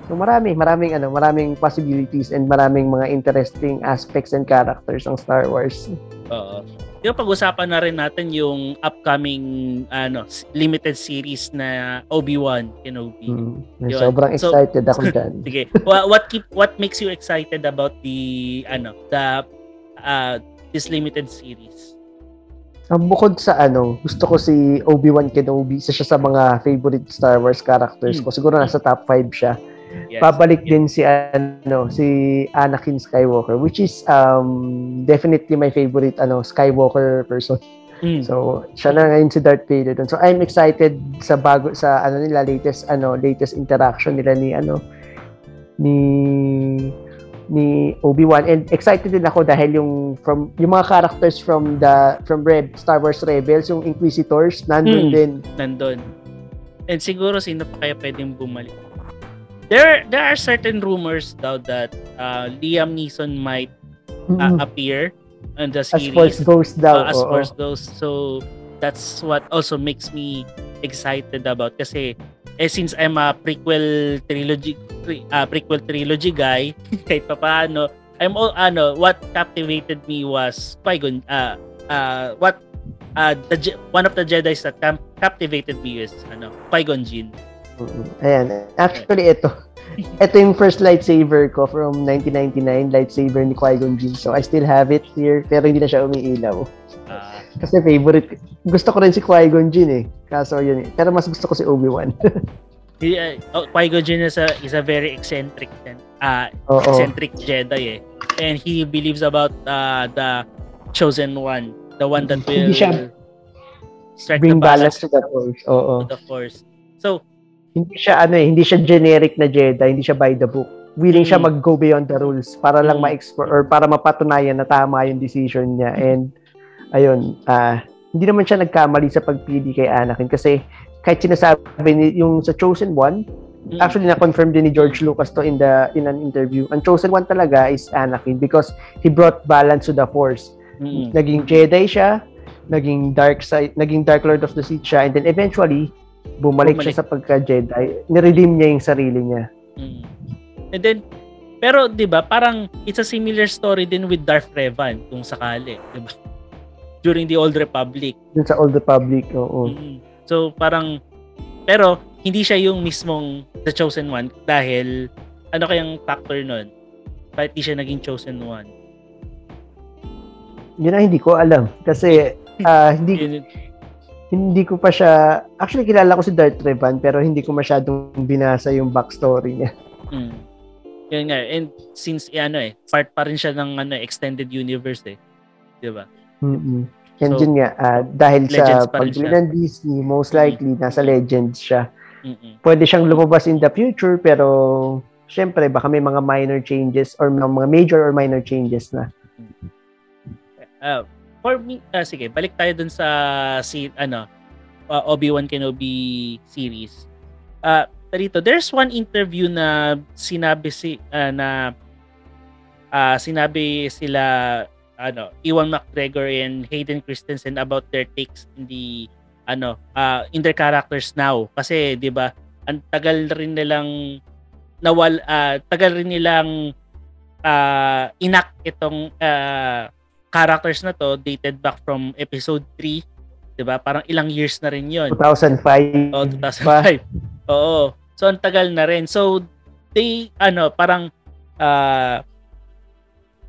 So marami, maraming ano, maraming possibilities and maraming mga interesting aspects and characters ng Star Wars. Oo. Yung pag-usapan na rin natin yung upcoming ano limited series na Obi-Wan Kenobi. Hmm. Yun. Sobrang So- excited ako dyan. Sige. What, what keep what makes you excited about the ano, the uh this limited series? Ang bukod sa ano, gusto ko si Obi-Wan Kenobi. Isa siya sa mga favorite Star Wars characters ko. Siguro nasa top 5 siya. Yes. Babalik din si ano, si Anakin Skywalker which is um definitely my favorite ano Skywalker person. Mm. So, siya na ngayon si Darth Vader dun. So, I'm excited sa bago sa ano nila latest ano latest interaction nila ni ano ni ni Obi-Wan and excited din ako dahil yung from yung mga characters from the from Red Star Wars Rebels yung Inquisitors nandun Hmm. din. Nandun. And siguro sino pa kaya pwedeng bumalik? There there are certain rumors daw that uh, Liam Neeson might uh, Mm-mm. appear on the series. As Force goes daw. uh, as oo. Force goes. So that's what also makes me excited about kasi eh since I'm a prequel trilogy pre, uh, prequel trilogy guy kahit pa paano I'm all ano what captivated me was Qui-Gon uh, uh, what uh, the one of the Jedi's that captivated me is ano Qui-Gon Jinn. Ayan. Actually, ito. Ito yung first lightsaber ko from 1999, lightsaber ni Qui-Gon Jinn. So, I still have it here, pero hindi na siya umiilaw. Uh, Kasi favorite, gusto ko rin si Qui-Gon Jinn eh. Kaso yun eh. Pero mas gusto ko si Obi-Wan. he, uh, oh, Qui-Gon Jinn is a is a very eccentric uh, Oo. eccentric Jedi eh. And he believes about uh, the chosen one, the one that will Bring balance balance to the Force. Oo. to the Force. So, Hindi siya ano eh, hindi siya generic na Jedi, hindi siya by the book. Willing siya Mm. mag-go beyond the rules para lang Mm. ma-explore or para mapatunayan na tama yung decision niya. And ayun, ah hindi naman siya nagkamali sa pagpili kay Anakin kasi kahit sinasabi ni, yung sa Chosen One, mm, actually na-confirm din ni George Lucas to in the in an interview. Ang Chosen One talaga is Anakin because he brought balance to the Force. mm, Naging Jedi siya, naging dark side, naging Dark Lord of the Sith siya, and then eventually bumalik, Bumalik. siya sa pagka-Jedi. Niredeem niya yung sarili niya. mm. And then, pero 'di ba, parang it's a similar story din with Darth Revan kung sakali, 'di ba? During the Old Republic. Dun sa Old Republic, oo. Mm. So parang pero hindi siya yung mismong the chosen one dahil ano kayang factor nun? Bakit di siya naging chosen one? Yun ang hindi ko alam. Kasi ah, hindi hindi ko pa siya... Actually, kilala ko si Darth Revan pero hindi ko masyadong binasa yung backstory niya. Mm. Yun nga. And since eh, ano eh, part pa rin siya ng ano, extended universe eh. 'Di ba? mm And So, yun nga, ah, dahil sa pagbili ng Disney, most likely, nasa Legends siya. Mm-mm. Pwede siyang lumabas in the future, pero syempre, baka may mga minor changes or mga mga major or minor changes na. Uh, for me, ah, sige, balik tayo dun sa si ano, uh, Obi-Wan Kenobi series. Uh, dito, there's one interview na sinabi si ah, na ah, sinabi sila ano, Ewan McGregor and Hayden Christensen about their takes in the ano, uh, in their characters now kasi 'di ba, ang tagal rin nilang nawal ah, tagal rin nilang ah, inak itong ah, characters na to dated back from episode 3, 'di ba? Parang ilang years na rin 'yon. 2005. Oh, 2005. Oo. So ang tagal na rin. So they ano, parang ah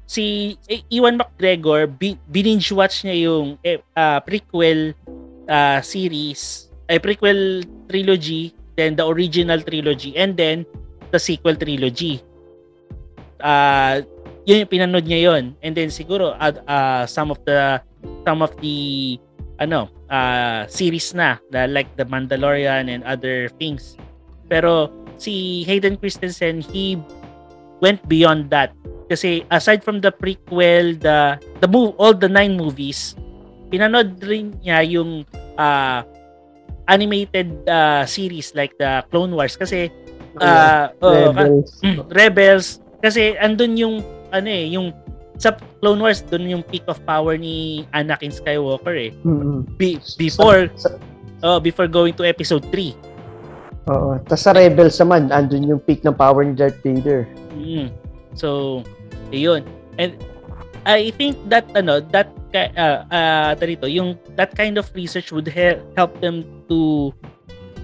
si eh, Ewan McGregor bi- binge watch niya yung ah, prequel ah, series, ay prequel trilogy, then the original trilogy and then the sequel trilogy. Ah, yun yung pinanood niya yon. And then siguro ad- ah, some of the some of the ano, uh, series na, na like The Mandalorian and other things. Pero si Hayden Christensen, he went beyond that. Kasi aside from the prequel, the the move, all the nine movies, pinanood rin niya yung uh, animated uh, series like the Clone Wars kasi uh, oh, Rebels. Mm, Rebels kasi andun yung ano eh yung sa Clone Wars doon yung peak of power ni Anakin Skywalker eh Mm-mm. Be- before Sa- oh before going to episode 3 Oo. Tapos sa Rebels naman, andun yung peak ng power ni Darth Vader. mm. so ayun and I think that ano that uh, uh, dito, yung that kind of research would he- help them to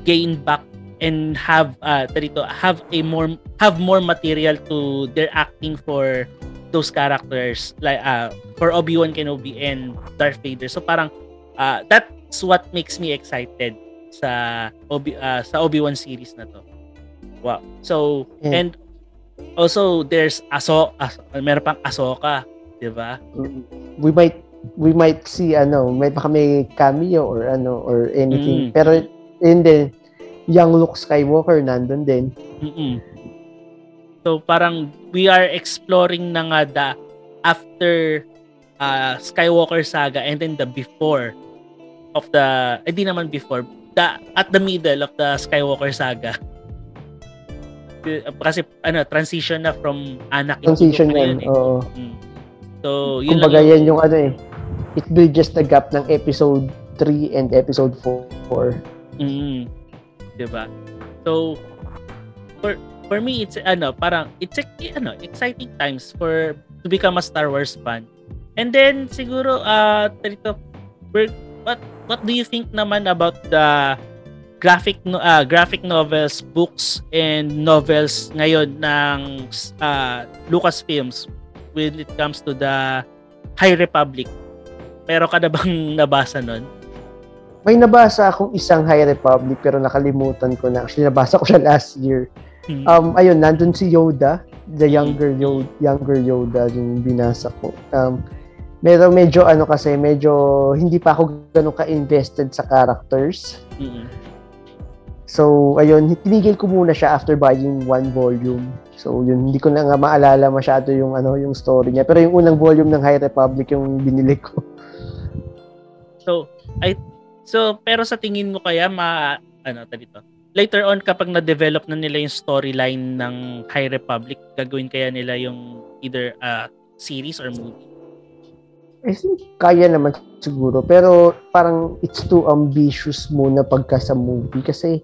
gain back and have uh dito, have a more have more material to their acting for those characters like uh for Obi-Wan Kenobi and Darth Vader. So parang uh that's what makes me excited sa Obi uh, sa Obi-Wan series na to. Wow. So Yeah. and also there's Aso As- meron pang Ahsoka, 'di ba? Mm. We might we might see ano, may baka may cameo or ano or anything. Mm. Pero yun din, young Luke Skywalker nandun din. mm So parang we are exploring na nga the after uh, Skywalker saga and then the before of the eh di naman before the at the middle of the Skywalker saga. Kasi ano, transition na from Anakin Transition to yan, yun eh. oo. Mm. So, yun Kumbaga lang yan yung ano eh. It bridges the gap ng episode 3 and episode 4. Mm. 'Di ba? So for for me it's ano, parang it's ano, exciting times for to become a Star Wars fan. And then siguro uh dito we're- what what do you think naman about the graphic no, uh, graphic novels, books and novels ngayon ng uh, Lucasfilms when it comes to the High Republic? Pero ka na bang nabasa nun? May nabasa akong isang High Republic pero nakalimutan ko na. Actually, nabasa ko siya last year. Hmm. Um, ayun, nandun si Yoda, the younger Yoda, younger Yoda yung binasa ko. Um, pero medyo ano kasi, medyo hindi pa ako ganun ka-invested sa characters. Mm-mm. So, ayun, tinigil ko muna siya after buying one volume. So, yun, hindi ko na nga maalala masyado yung ano, yung story niya. Pero yung unang volume ng High Republic yung binili ko. So, I so pero sa tingin mo kaya ma ano ta dito? Later on kapag na-develop na nila yung storyline ng High Republic, gagawin kaya nila yung either a series or movie? I think kaya naman siguro. Pero parang it's too ambitious muna pagka sa movie. Kasi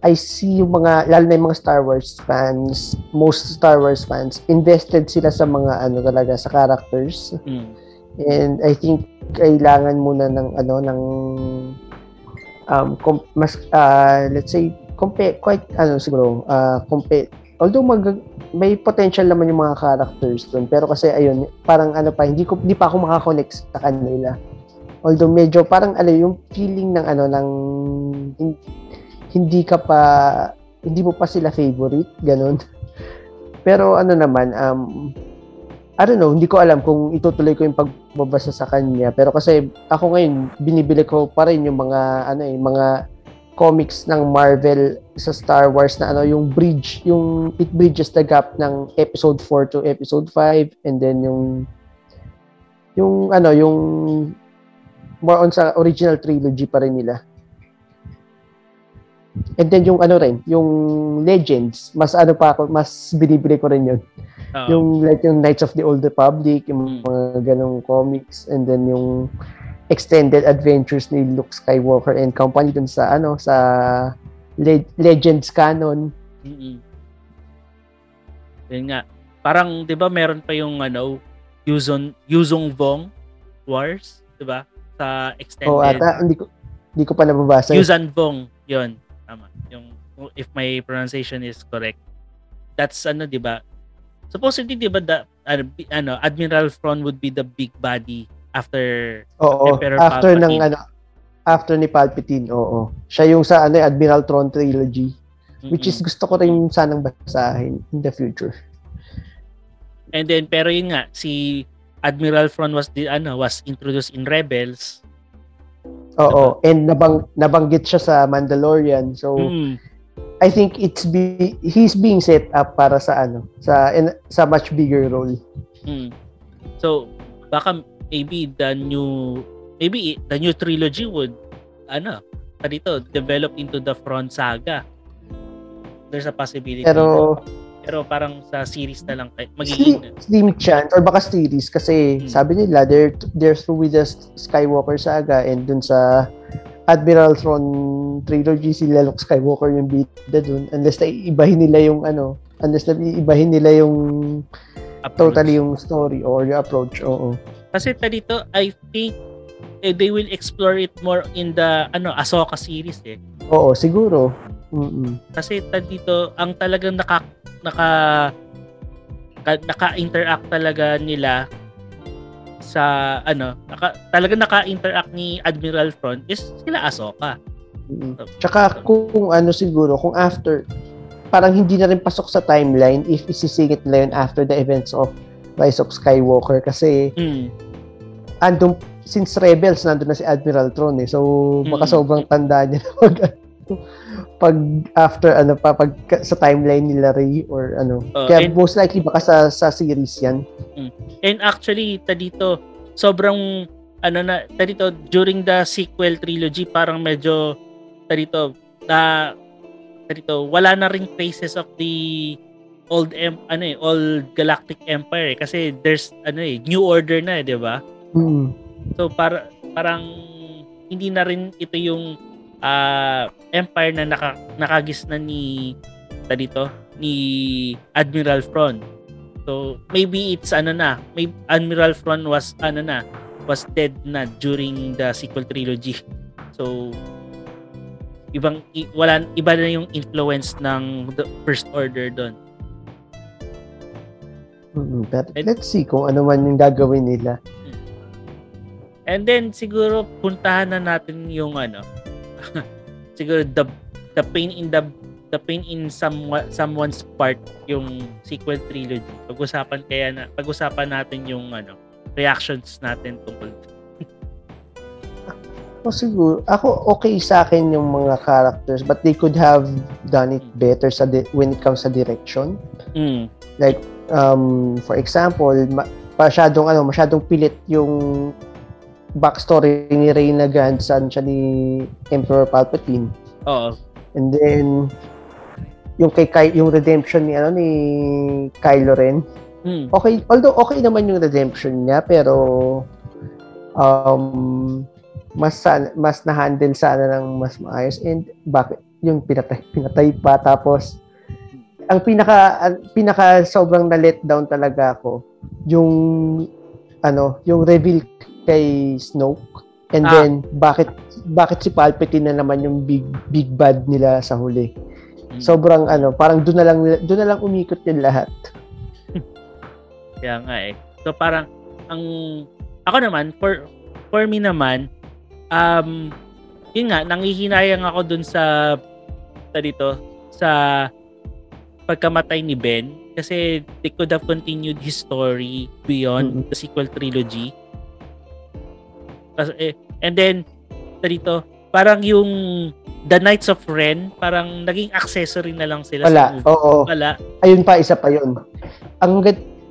I see yung mga, lalo na yung mga Star Wars fans, most Star Wars fans, invested sila sa mga ano talaga, sa characters. Mm. And I think kailangan muna ng ano ng um com- mas uh, let's say compare quite ano siguro uh, compare although mag may potential naman yung mga characters doon pero kasi ayun parang ano pa hindi ko hindi pa ako makakonect sa kanila. Although medyo parang ano yung feeling ng ano ng hin- hindi ka pa hindi mo pa sila favorite ganun. Pero ano naman um I don't know, hindi ko alam kung itutuloy ko yung pagbabasa sa kanya. Pero kasi ako ngayon, binibili ko pa rin yung mga, ano eh, mga comics ng Marvel sa Star Wars na ano, yung bridge, yung it bridges the gap ng episode 4 to episode 5 and then yung yung ano, yung more on sa original trilogy pa rin nila. And then yung ano rin, yung Legends, mas ano pa ako, mas binibili ko rin yun. Oo. Yung like yung Knights of the Old Republic, yung Mm. mga ganong comics and then yung extended adventures ni Luke Skywalker and company dun sa ano sa Le- Legends canon. Mm-mm. Yun nga. Parang 'di ba meron pa yung ano Yuzon Yuzong Vong Wars, 'di ba? Sa extended O ata hindi ko hindi ko pa nababasa. Yuzan Vong, 'yon. Tama. Yung if my pronunciation is correct. That's ano, 'di ba? Supposedly 'di ba the ano, bi- ano, Admiral Thrawn would be the big body after Oo, Emperor after ng Palpatine. ano after ni Palpatine, oo. Siya yung sa ano Admiral Throne trilogy, which is gusto ko rin sanang basahin in the future. And then pero yun nga si Admiral Thrawn was the ano was introduced in Rebels. Oo, and nabang nabanggit siya sa Mandalorian. So Mm. I think it's be he's being set up para sa ano, sa in, sa much bigger role. Mm. So, baka maybe the new maybe the new trilogy would ano, dito develop into the front saga. There's a possibility. Pero pero parang sa series na lang slim, magiging slim chance or baka series kasi Hmm. sabi nila they're they're through with the Skywalker saga and dun sa Admiral Thrawn trilogy sila Luke Skywalker yung bida dun unless na iibahin nila yung ano unless na iibahin nila yung approach. totally yung story or yung approach oo Kasi ta dito, I think eh, they will explore it more in the ano Ahsoka series eh. oo siguro mm Kasi ta dito ang talagang naka naka ka- naka-interact talaga nila sa ano, naka, talagang naka-interact ni Admiral Thrawn is sila Ahsoka. mm Tsaka kung ano siguro, kung after, parang hindi na rin pasok sa timeline if isisingit nila yun after the events of Rise of Skywalker kasi Mm. andun, since Rebels, nandun na si Admiral Tron eh. So, baka Mm. sobrang tanda niya na pag, pag after ano pa, pag sa timeline nila Rey or ano. Oh, Kaya and- most likely baka sa, sa series yan. And actually, ta dito, sobrang ano na, ta dito during the sequel trilogy parang medyo dito na dito wala na ring traces of the old em, ano eh old galactic empire eh. kasi there's ano eh new order na eh, 'di ba? Mm. So para parang hindi na rin ito yung uh, empire na naka, nakagis na ni dito ni Admiral Fron. So maybe it's ano na, may Admiral Fron was ano na, was dead na during the sequel trilogy. So ibang wala iba na yung influence ng the first order doon. Mm-mm. Pero let's see kung ano man yung gagawin nila. And then siguro puntahan na natin yung ano siguro the the pain in the the pain in some someone's part yung sequel trilogy. Pag-usapan kaya na pag-usapan natin yung ano reactions natin tungkol O siguro, ako okay sa akin yung mga characters but they could have done it better sa di- when it comes sa direction. Mm. Like um for example, ma- masyadong ano, masyadong pilit yung backstory ni Reyna Gant saan siya ni Emperor Palpatine. Oo. And then yung kay Ky- yung redemption ni ano ni Kylo Ren. Mm. Okay, although okay naman yung redemption niya pero um mas mas na-handle sana ng mas maayos and bakit yung pinatay pinatay pa tapos ang pinaka ang pinaka sobrang na let down talaga ako yung ano yung reveal kay Snoke and Ah. then bakit bakit si Palpatine na naman yung big big bad nila sa huli Mm. sobrang ano parang doon na lang doon na lang umikot yung lahat Kaya nga eh. So parang ang ako naman for for me naman um yun nga nangihinayang ako dun sa sa dito sa pagkamatay ni Ben kasi they could have continued his story beyond Mhm. the sequel trilogy. Eh, and then dito parang yung The Knights of Ren parang naging accessory na lang sila wala sa movie. oo Wala. ayun pa, isa pa yun. Ang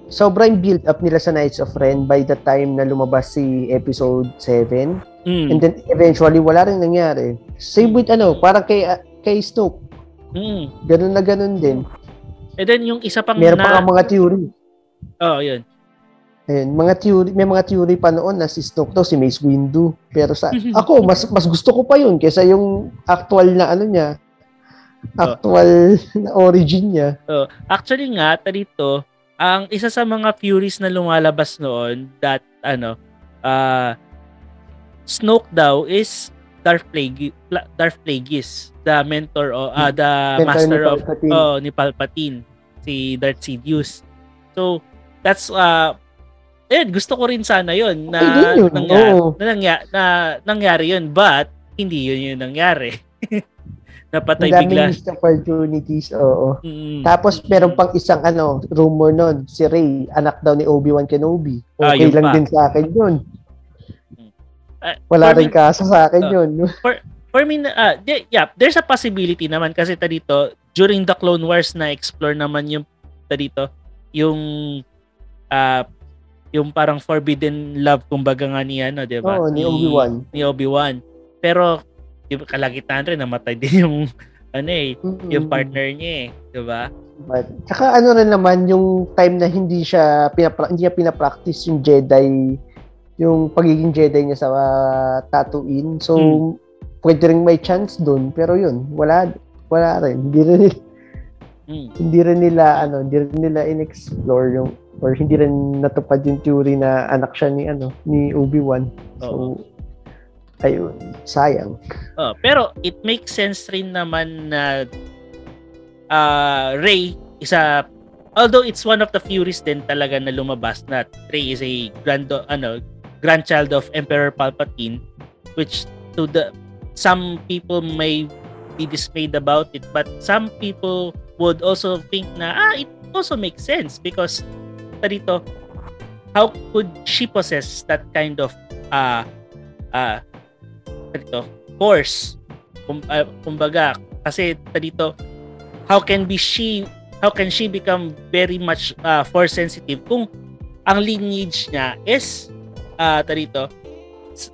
sobrang build up nila sa Knights of Ren by the time na lumabas si episode 7. Mm. And then eventually wala rin nangyari. Same with ano, parang kay ah, kay Snoke. Mm. Ganun na ganun din. And then yung isa pang Meron na, pa mga theory. Oh, yun. Ayun, mga theory, may mga theory pa noon na si Snoke daw si Mace Windu. Pero sa ako mas mas gusto ko pa yun kaysa yung actual na ano niya. Actual na origin niya. Oh, actually nga, dito, ang isa sa mga Furies na lumalabas noon that ano, uh, Snoke daw is Darth Plagueis, Darth Plagueis, the mentor o ah, the Mentor ni master of Palpatine. oh, ni Palpatine, si Darth Sidious. So, that's uh eh gusto ko rin sana 'yon na din yun, nangyari, oo. na, nangya- na nangyari 'yun, but hindi 'yun yung nangyari. Napatay Ang bigla. missed opportunities, oo. Mm. Tapos meron pang isang ano, rumor nun, si Rey, anak daw ni Obi-Wan Kenobi. Ah, Okay yun lang pa. din sa akin yun. Ah, Wala for rin me- kaso sa akin Ah. yun. for me, na- ah, di- yeah, there's a possibility naman kasi ta dito, during the Clone Wars na explore naman yung ta dito, yung ah yung parang forbidden love kumbaga nga ni ano, 'di ba? Oo, ni Obi-Wan. Ni Obi-Wan. Pero di ba kalagitan rin namatay din yung ano eh, yung Mm. partner niya eh, 'di ba? But, tsaka ano rin naman, yung time na hindi siya, pinapra- hindi niya pinapractice yung Jedi, yung pagiging Jedi niya sa uh, Tatooine. So, Hmm. pwede rin may chance dun. Pero yun, wala, wala rin. Hindi rin, Mm. hindi rin nila, ano, hindi rin nila in-explore yung, or hindi rin natupad yung theory na anak siya ni, ano, ni Obi-Wan. So, ayun, sayang. Oh, pero it makes sense rin naman na uh, Ray is a although it's one of the Furies din talaga na lumabas na Ray is a grand ano grandchild of Emperor Palpatine which to the some people may be dismayed about it but some people would also think na ah it also makes sense because dito how could she possess that kind of uh uh dito force kum, uh, kumbaga kasi dito how can be she how can she become very much uh, force sensitive kung ang lineage niya is uh dito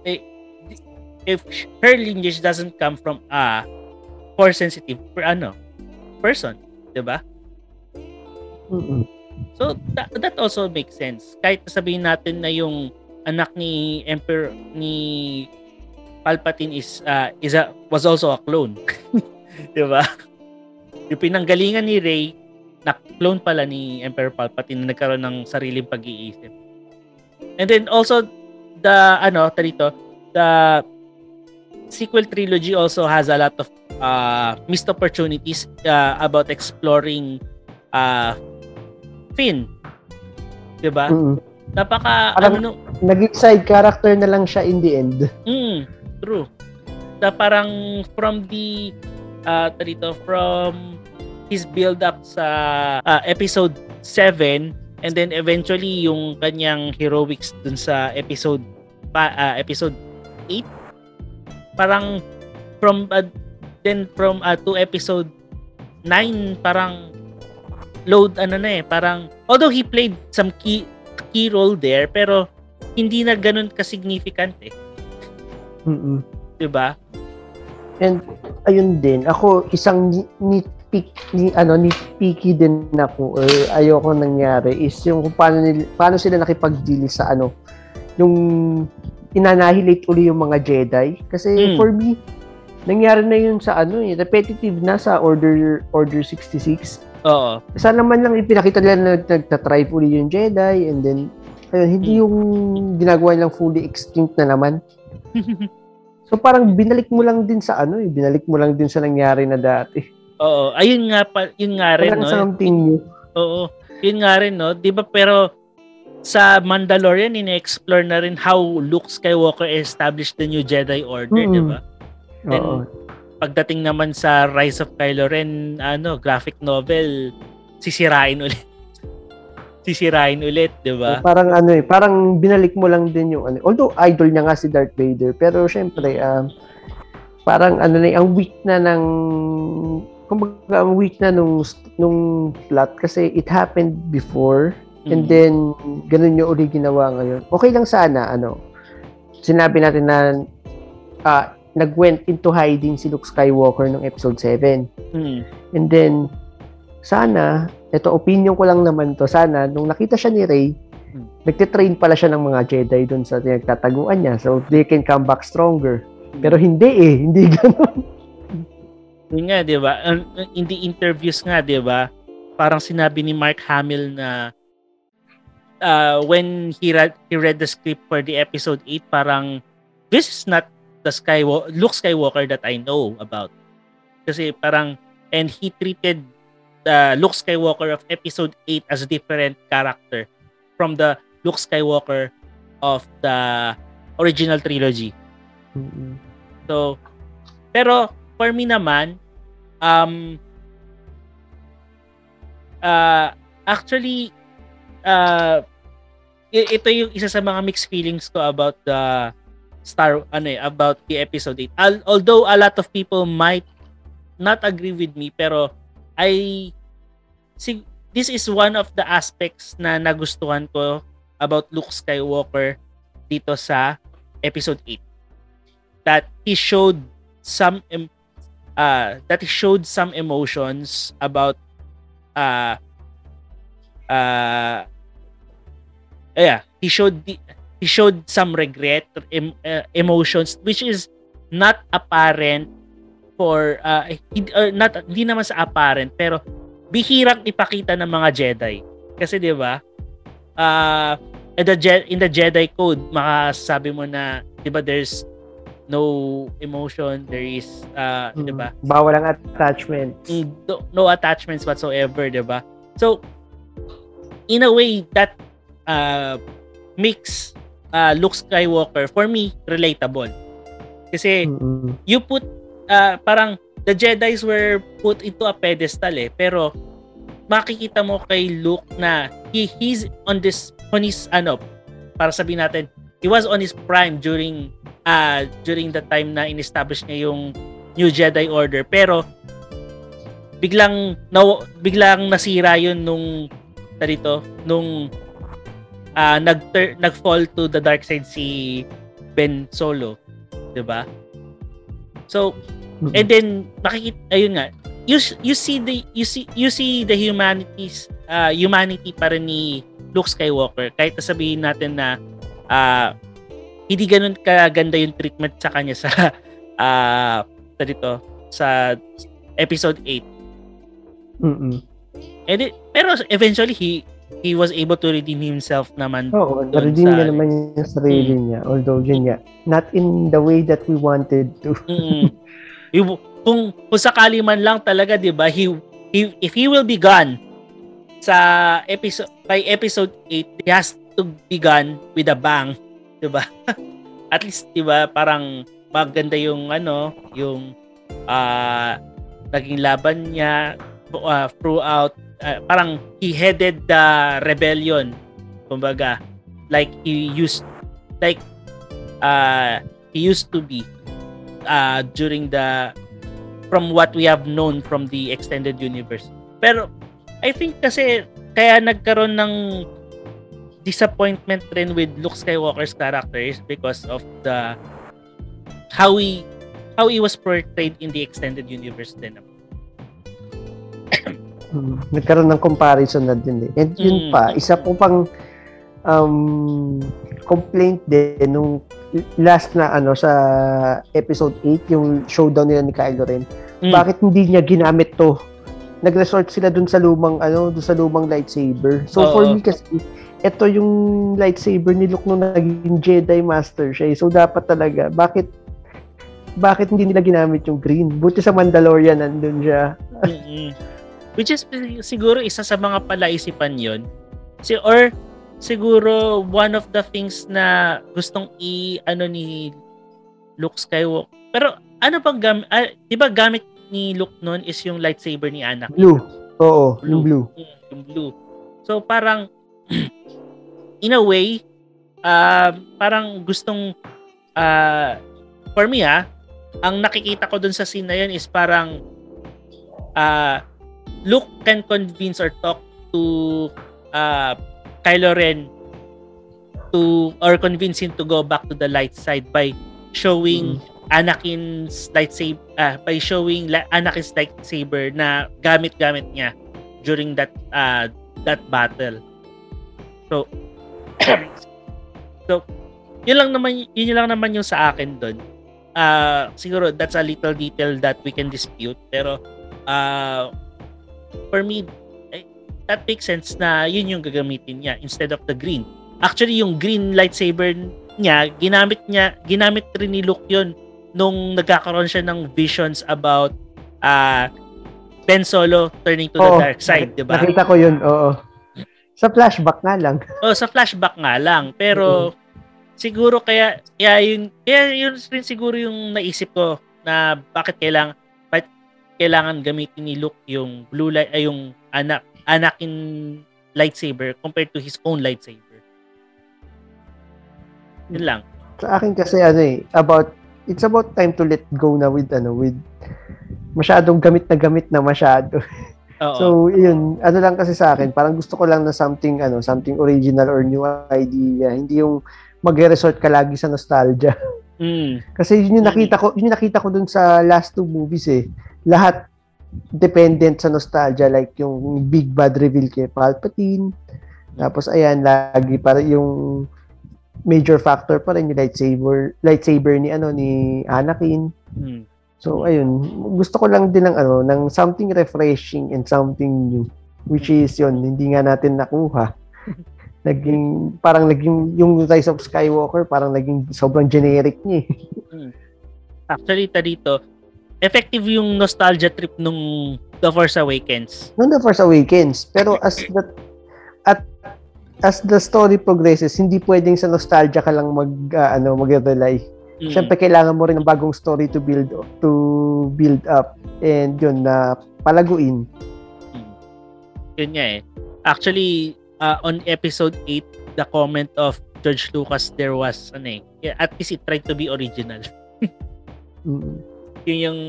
eh, if her lineage doesn't come from a force sensitive per ano person, 'di ba? Mm-mm. So that, that also makes sense. Kahit sabihin natin na yung anak ni Emperor ni Palpatine is uh, is a, was also a clone. 'Di ba? Yung pinanggalingan ni Rey na clone pala ni Emperor Palpatine na nagkaroon ng sariling pag-iisip. And then also the ano tarito the sequel trilogy also has a lot of uh, missed opportunities uh, about exploring uh, Finn. 'Di ba? Mm-mm. Napaka Parang- ano no, Naging side character na lang siya in the end. Mm, true. Na parang from the uh tarito from his build up sa uh, episode 7 and then eventually yung kanyang heroics dun sa episode pa, uh, episode 8 parang from uh, then from uh, to episode 9 parang load ano na eh parang although he played some key key role there pero hindi na ganun ka-significant eh Mm-mm. 'di ba? And ayun din, ako isang ni- nitpick ni ano nitpicky din ako or ayoko nangyari is yung kung paano nila, paano sila nakipag-deal sa ano yung inanahilate uli yung mga Jedi kasi Mm. for me nangyari na yun sa ano eh repetitive na sa order order 66 Oo. sana man lang ipinakita nila na nagtatribe uli yung Jedi and then ayun, hindi yung ginagawa nilang fully extinct na naman so parang binalik mo lang din sa ano eh binalik mo lang din sa nangyari na dati Oo. Ayun nga pa, yun nga rin Parang no. something new. Oo. Yun nga rin no. 'Di ba pero sa Mandalorian ini-explore na rin how Luke Skywalker established the new Jedi Order, Mm. 'di ba? Oo. Pagdating naman sa Rise of Kylo Ren, ano, graphic novel, sisirain ulit. sisirain ulit, 'di ba? Parang ano eh, parang binalik mo lang din yung ano. Although idol niya nga si Darth Vader, pero syempre um, parang ano na eh, ang weak na ng kumbaga ang weak na nung nung plot kasi it happened before and Mm. then ganun yung uli ginawa ngayon. Okay lang sana ano. Sinabi natin na ah, nag-went into hiding si Luke Skywalker ng episode 7. Mm. And then, sana, ito opinion ko lang naman to, sana, nung nakita siya ni Rey, Hmm. nagtitrain pala siya ng mga Jedi dun sa nagtataguan niya. So, they can come back stronger. Pero hindi eh, hindi ganun. Yun nga, 'di ba? Ang- In the interviews nga, 'di ba? Parang sinabi ni Mark Hamill na uh, when he read, he read the script for the episode 8, parang this is not the Skywalker, Luke Skywalker that I know about. Kasi parang and he treated the Luke Skywalker of episode 8 as a different character from the Luke Skywalker of the original trilogy. So, pero for me naman, um, uh, actually, uh, ito yung isa sa mga mixed feelings ko about the Star, ano eh, about the episode 8. Al- although a lot of people might not agree with me, pero I, see, this is one of the aspects na nagustuhan ko about Luke Skywalker dito sa episode 8 that he showed some em- uh that he showed some emotions about uh uh yeah he showed the, he showed some regret em, uh, emotions which is not apparent for uh hindi, uh, not hindi naman sa apparent pero bihirang ipakita ng mga Jedi. Kasi 'di ba uh in the, Je- in the Jedi code makasabi mo na 'di ba there's no emotion there is uh 'di ba? Bawal ang attachment. Mm, no, no attachments whatsoever 'di ba? So in a way that uh makes uh Luke Skywalker for me relatable. Kasi Mm-mm. you put uh, parang the Jedi's were put into a pedestal eh. Pero makikita mo kay Luke na he he's on this on his ano para sabihin natin he was on his prime during uh during the time na in-establish niya yung New Jedi Order. Pero biglang na, biglang nasira yun nung dito nung uh, nag nag-fall to the dark side si Ben Solo 'di ba? So, and then makikita ayun nga, you you see the you see you see the humanities uh, humanity pa rin ni Luke Skywalker kahit sabihin natin na uh, hindi ganoon kaganda yung treatment sa kanya sa uh, dito sa episode 8. Mm. And it, pero eventually he he was able to redeem himself naman. Oo, na-redeem niya naman yung sarili mm. niya. Although, yun nga, not in the way that we wanted to. mm. kung, kung sakali man lang talaga, di ba, he, he, if he will be gone sa episode, by episode 8, he has to be gone with a bang. Di ba? At least, di ba, parang maganda yung ano, yung uh, naging laban niya uh, throughout uh, parang he headed the rebellion kumbaga like he used like uh, he used to be uh, during the from what we have known from the extended universe pero I think kasi kaya nagkaroon ng disappointment rin with Luke Skywalker's character is because of the how he how he was portrayed in the extended universe din. Hmm, nagkaroon ng comparison na din eh. And yun mm. pa, isa po pang um, complaint din nung last na ano sa episode 8 yung showdown nila ni Kylo Ren. Mm. Bakit hindi niya ginamit to? Nag-resort sila dun sa lumang ano, dun sa lumang lightsaber. So Oo. for me kasi ito yung lightsaber ni Luke nung naging Jedi Master siya. Eh. So dapat talaga bakit bakit hindi nila ginamit yung green? Buti sa Mandalorian nandun siya. mm-hmm. Which is siguro isa sa mga palaisipan yon si or siguro one of the things na gustong i ano ni Luke Skywalker. Pero ano bang gamit, ah, 'di ba gamit ni Luke noon is yung lightsaber ni Anakin? Blue. Oo, blue. yung blue. Mm, yung blue. So parang in a way uh, parang gustong uh, for me ah, ang nakikita ko dun sa scene na yun is parang uh, Luke can convince or talk to uh, Kylo Ren to or convince him to go back to the light side by showing mm. Anakin's lightsaber uh, by showing la- Anakin's lightsaber na gamit-gamit niya during that uh, that battle. So so yun lang naman yun lang naman yung sa akin doon uh, siguro that's a little detail that we can dispute pero uh, for me eh, that makes sense na yun yung gagamitin niya instead of the green actually yung green lightsaber niya ginamit niya ginamit rin ni Luke yun nung nagkakaroon siya ng visions about uh, Ben Solo turning to oo, the dark side, 'di ba? Nakita ko 'yun, oo. Sa flashback nga lang. Oh, sa flashback nga lang. Pero siguro kaya kaya yun kaya yun rin siguro yung naisip ko na bakit kailangan bakit kailangan gamitin ni Luke yung blue light ay yung anak Anakin lightsaber compared to his own lightsaber. Yun lang. Sa akin kasi ano eh, about it's about time to let go na with ano with masyadong gamit na gamit na masyado. Oo. So, yun, ano lang kasi sa akin, parang gusto ko lang na something ano, something original or new idea, hindi yung magre-resort ka lagi sa nostalgia. Mm. Kasi yun yung nakita ko, yun yung nakita ko dun sa last two movies eh. Lahat dependent sa nostalgia like yung big bad reveal kay Palpatine. Tapos ayan, lagi para yung major factor pa rin yung lightsaber lightsaber ni ano ni Anakin. Mm. So ayun, gusto ko lang din ng ano ng something refreshing and something new which is yun hindi nga natin nakuha. naging parang naging yung Rise of Skywalker parang naging sobrang generic niya. Eh. Hmm. Actually, ta dito, effective yung nostalgia trip nung The Force Awakens. Nung The Force Awakens, pero as the at as the story progresses, hindi pwedeng sa nostalgia ka lang mag uh, ano mag-rely. Mm. Siyempre kailangan mo rin ng bagong story to build to build up and yun na palaguin. Mm. Yun nga eh. Actually, uh, on episode 8, the comment of George Lucas there was ano eh, at least it tried to be original. mm-hmm. Yun yung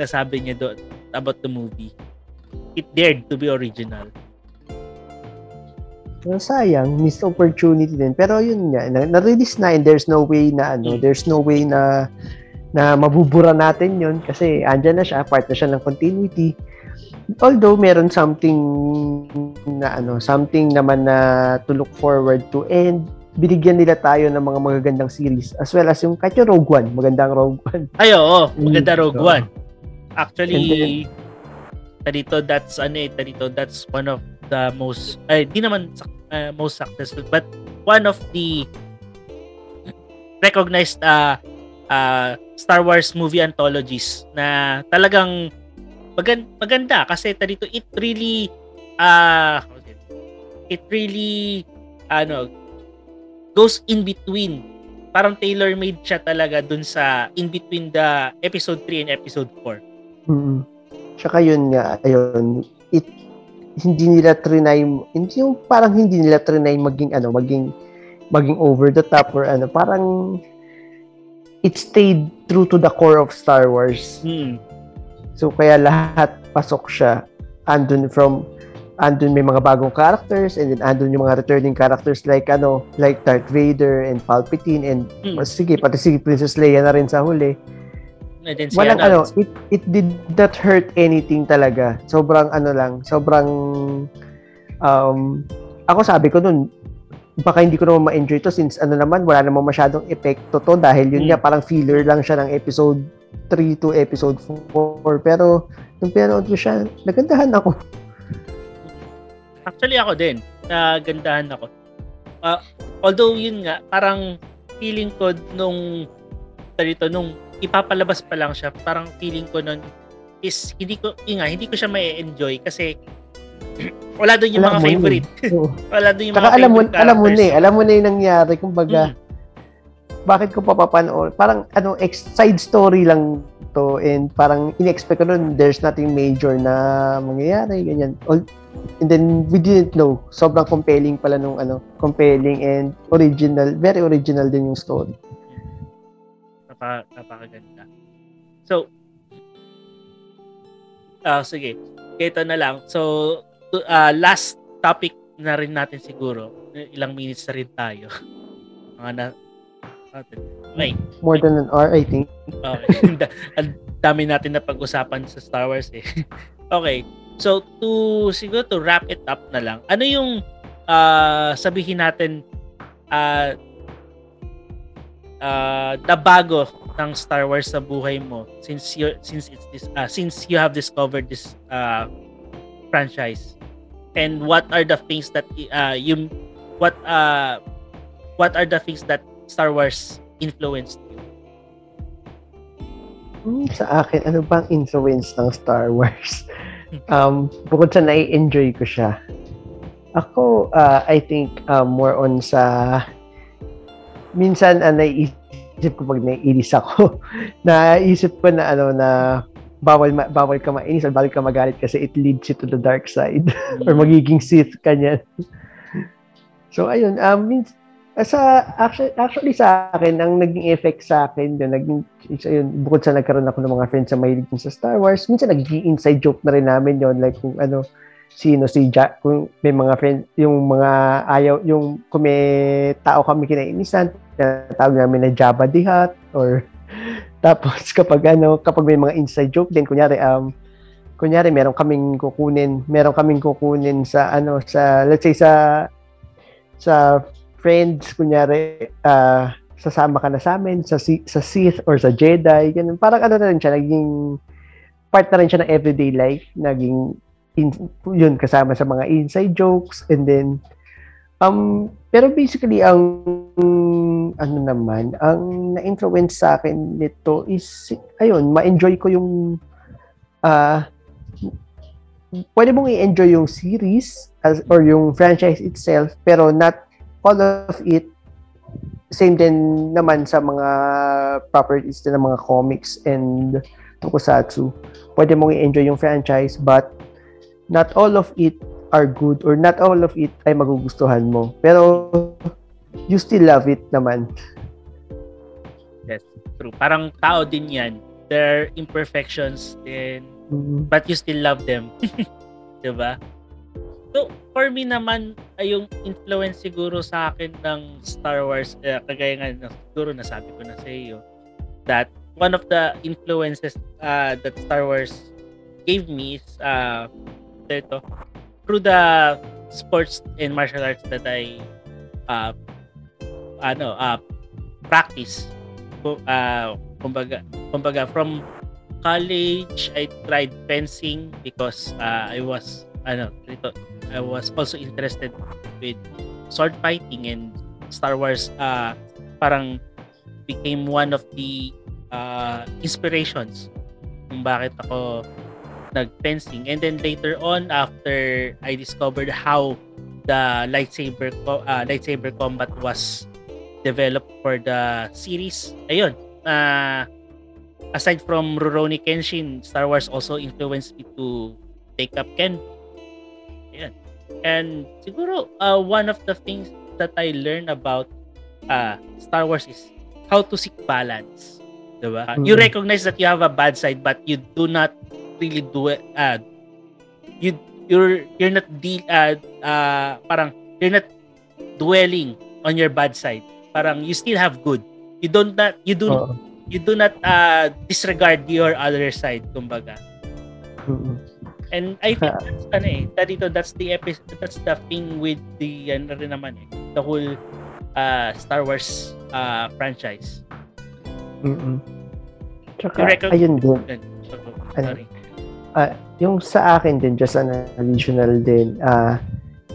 nasabi niya doon about the movie. It dared to be original. Uh, sayang, missed opportunity din. Pero yun nga, na- na-release na and there's no way na ano, Mm. there's no way na na mabubura natin yun kasi andyan na siya, part na siya ng continuity. Although meron something na ano, something naman na to look forward to and binigyan nila tayo ng mga magagandang series as well as yung kahit yung Rogue One, magandang Rogue One. Ay, oo. Maganda Rogue Mm, One. Actually, And tarito, that's ano eh, tarito, that's one of the most, ay, di naman uh, most successful, but one of the recognized uh, uh, Star Wars movie anthologies na talagang magan- maganda kasi tarito, it really, uh, it really, ano, goes in between parang tailor-made siya talaga dun sa in between the episode 3 and episode 4. Mm. Tsaka yun nga, ayun, it, hindi nila trinay, hindi yung parang hindi nila trinay maging ano, maging maging over the top or ano, parang it stayed true to the core of Star Wars. Hmm. So kaya lahat pasok siya andun from andun may mga bagong characters and then andun yung mga returning characters like ano like Darth Vader and Palpatine and Hmm. sige pati si Princess Leia na rin sa huli walang ano, it, it did not hurt anything talaga. Sobrang ano lang, sobrang um, ako sabi ko nun, baka hindi ko naman ma-enjoy to since ano naman, wala namang masyadong epekto to dahil yun Hmm. nga, parang filler lang siya ng episode 3 to episode 4. Pero, nung pinanood ko siya, nagandahan ako. Actually ako din, nagandahan ako. Ah, although yun nga, parang feeling ko nung dito nung ipapalabas pa lang siya, parang feeling ko nun is hindi ko yun nga, hindi ko siya mai-enjoy kasi wala doon yung Alam mga favorite. Oo. wala doon yung Saka mga alam mo, favorite alam mo na eh, characters. alam mo na yung nangyari. Kumbaga, Mm. bakit ko papapanood? Parang ano, ex- side story lang to and parang in-expect ko nun there's nothing major na mangyayari, ganyan. And then we didn't know. Sobrang compelling pala nung ano, compelling and original, very original din yung story. Napaka, napakaganda. So, ah sige. Ito na lang. So, ah, last topic na rin natin siguro. Ilang minutes na rin tayo. Mga na, natin. Okay. More than an hour, I think. Okay. Ang dami natin na pag-usapan sa Star Wars eh. okay. So, to, siguro to wrap it up na lang. Ano yung ah, sabihin natin ah ah, na bago ng Star Wars sa buhay mo since you since it's this ah, since you have discovered this ah, franchise and what are the things that uh, you what uh what are the things that Star Wars influenced you Hmm, sa akin, ano bang influence ng Star Wars? um, bukod sa nai-enjoy ko siya. Ako, uh, I think, uh, more on sa... Minsan, uh, naiisip ko pag naiinis ako, naisip ko na, ano, na bawal ma- bawal ka mainis or bawal ka magalit kasi it leads you to the dark side or magiging Sith ka niyan. so ayun, um, means, sa actually, actually sa akin ang naging effect sa akin yun, naging yun, bukod sa nagkaroon ako ng mga friends sa mahilig sa Star Wars, minsan nagiging inside joke na rin namin yon like kung ano sino si Jack, kung may mga friend, yung mga ayaw, yung kung may tao kami kinainisan, tawag namin na Jabba the Hutt, or tapos kapag ano, kapag may mga inside joke din, kunyari, um, kunyari meron kaming kukunin, meron kaming kukunin sa ano, sa, let's say sa, sa friends, kunyari, ah, sasama ka na sa amin, sa, sa Sith or sa Jedi, ganun. Parang ano na rin siya, naging part na rin siya ng everyday life, naging in, yun, kasama sa mga inside jokes, and then, um, pero basically, ang, ano naman, ang na-influence sa akin nito is, ayun, ma-enjoy ko yung, ah, pwede mong i-enjoy yung series as, or yung franchise itself, pero not all of it same din naman sa mga properties din ng mga comics and tokusatsu. Pwede mong i-enjoy yung franchise but not all of it are good or not all of it ay magugustuhan mo. Pero you still love it naman. Yes, true. Parang tao din yan. There are imperfections din, Mm. but you still love them. 'Di ba? So, for me naman, ay yung influence siguro sa akin ng Star Wars, uh, kagaya nga siguro nasabi ko na sa iyo, that one of the influences uh, that Star Wars gave me is uh, ito, through the sports and martial arts that I uh, ano, uh, practice. Uh, kumbaga, kumbaga from college I tried fencing because uh, I was ano, dito, I was also interested with sword fighting and Star Wars uh, parang became one of the uh, inspirations kung bakit ako nag-fencing. And then later on, after I discovered how the lightsaber uh, lightsaber combat was developed for the series, ayun, uh, aside from Rurouni Kenshin, Star Wars also influenced me to take up Ken. And siguro, uh, one of the things that I learned about uh, Star Wars is how to seek balance. Diba? Mm-hmm. You recognize that you have a bad side but you do not really do it uh, you you're you're not deal uh, uh, parang you're not dwelling on your bad side. Parang you still have good. You don't not you do uh you do not uh, disregard your other side kumbaga. Mm-hmm. And I think that's ano eh, dito that's the episode that's the thing with the ano rin naman eh, the whole uh, Star Wars uh, franchise. Mm. Tsaka, reckon, ayun din. Sorry. Uh, yung sa akin din, just an additional din, uh,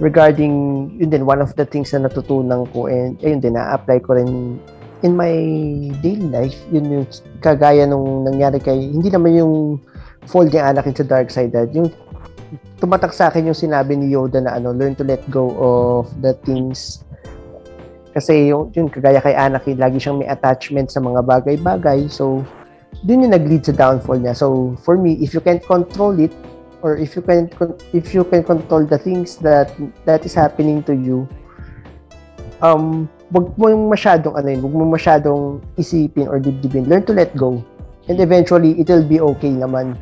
regarding, yun din, one of the things na natutunan ko, and ayun din, na-apply ko rin in my daily life, yun yung kagaya nung nangyari kay, hindi naman yung fall ni Anakin sa dark side, dad, yung tumatak sa akin yung sinabi ni Yoda na ano, learn to let go of the things. Kasi yung, yung kagaya kay Anakin, lagi siyang may attachment sa mga bagay-bagay. So, dun yung nag-lead sa downfall niya. So, for me, if you can't control it, or if you can if you can control the things that that is happening to you um wag mo yung masyadong ano yun, wag mo masyadong isipin or dibdibin. Learn to let go. And eventually it will be okay naman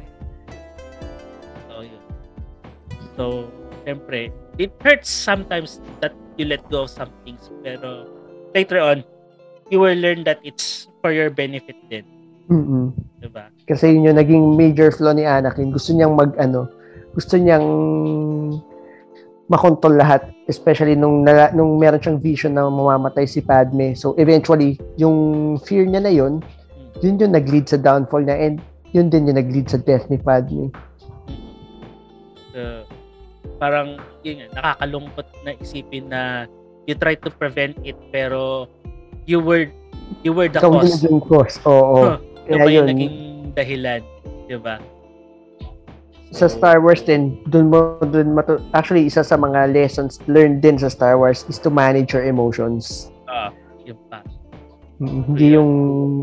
so syempre it hurts sometimes that you let go of some things pero later on you will learn that it's for your benefit din Mm-mm. Diba? Kasi yun yung naging major flaw ni Anakin. Gusto niyang mag, ano, gusto niyang makontrol lahat. Especially nung, na, nung meron siyang vision na mamamatay si Padme. So, eventually, yung fear niya na yun, yun yung nag-lead sa downfall niya and yun din yung nag-lead sa death ni Padme. So, parang, yun nakakalungkot na isipin na you try to prevent it pero you were you were the so, cause. So, cause. Oo. Kaya pa yung naging dahilan, di ba? Sa Star Wars din, dun mo dun matu- actually isa sa mga lessons learned din sa Star Wars is to manage your emotions. Ah, uh, yun pa. Hindi yung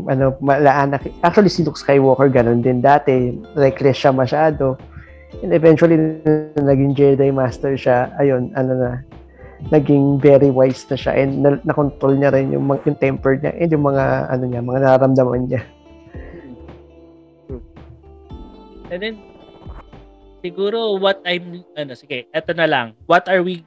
ano malaan actually si Luke Skywalker ganun din dati reckless siya masyado and eventually naging Jedi Master siya ayun ano na naging very wise na siya and na, na-control niya rin yung, yung temper niya and yung mga ano niya mga nararamdaman niya And then, siguro what I'm, ano, sige, eto na lang. What are we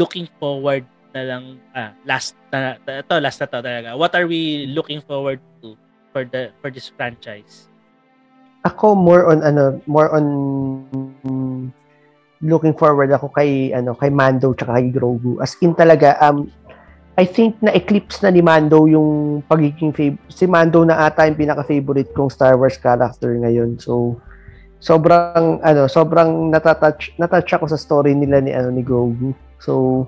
looking forward na lang, ah, last na, ito, last na to talaga. What are we looking forward to for the, for this franchise? Ako more on, ano, more on looking forward ako kay, ano, kay Mando tsaka kay Grogu. As in talaga, um, I think na eclipse na ni Mando yung pagiging fav- si Mando na ata yung pinaka-favorite kong Star Wars character ngayon. So, sobrang ano, sobrang natatouch natouch ako sa story nila ni ano ni Grogu. So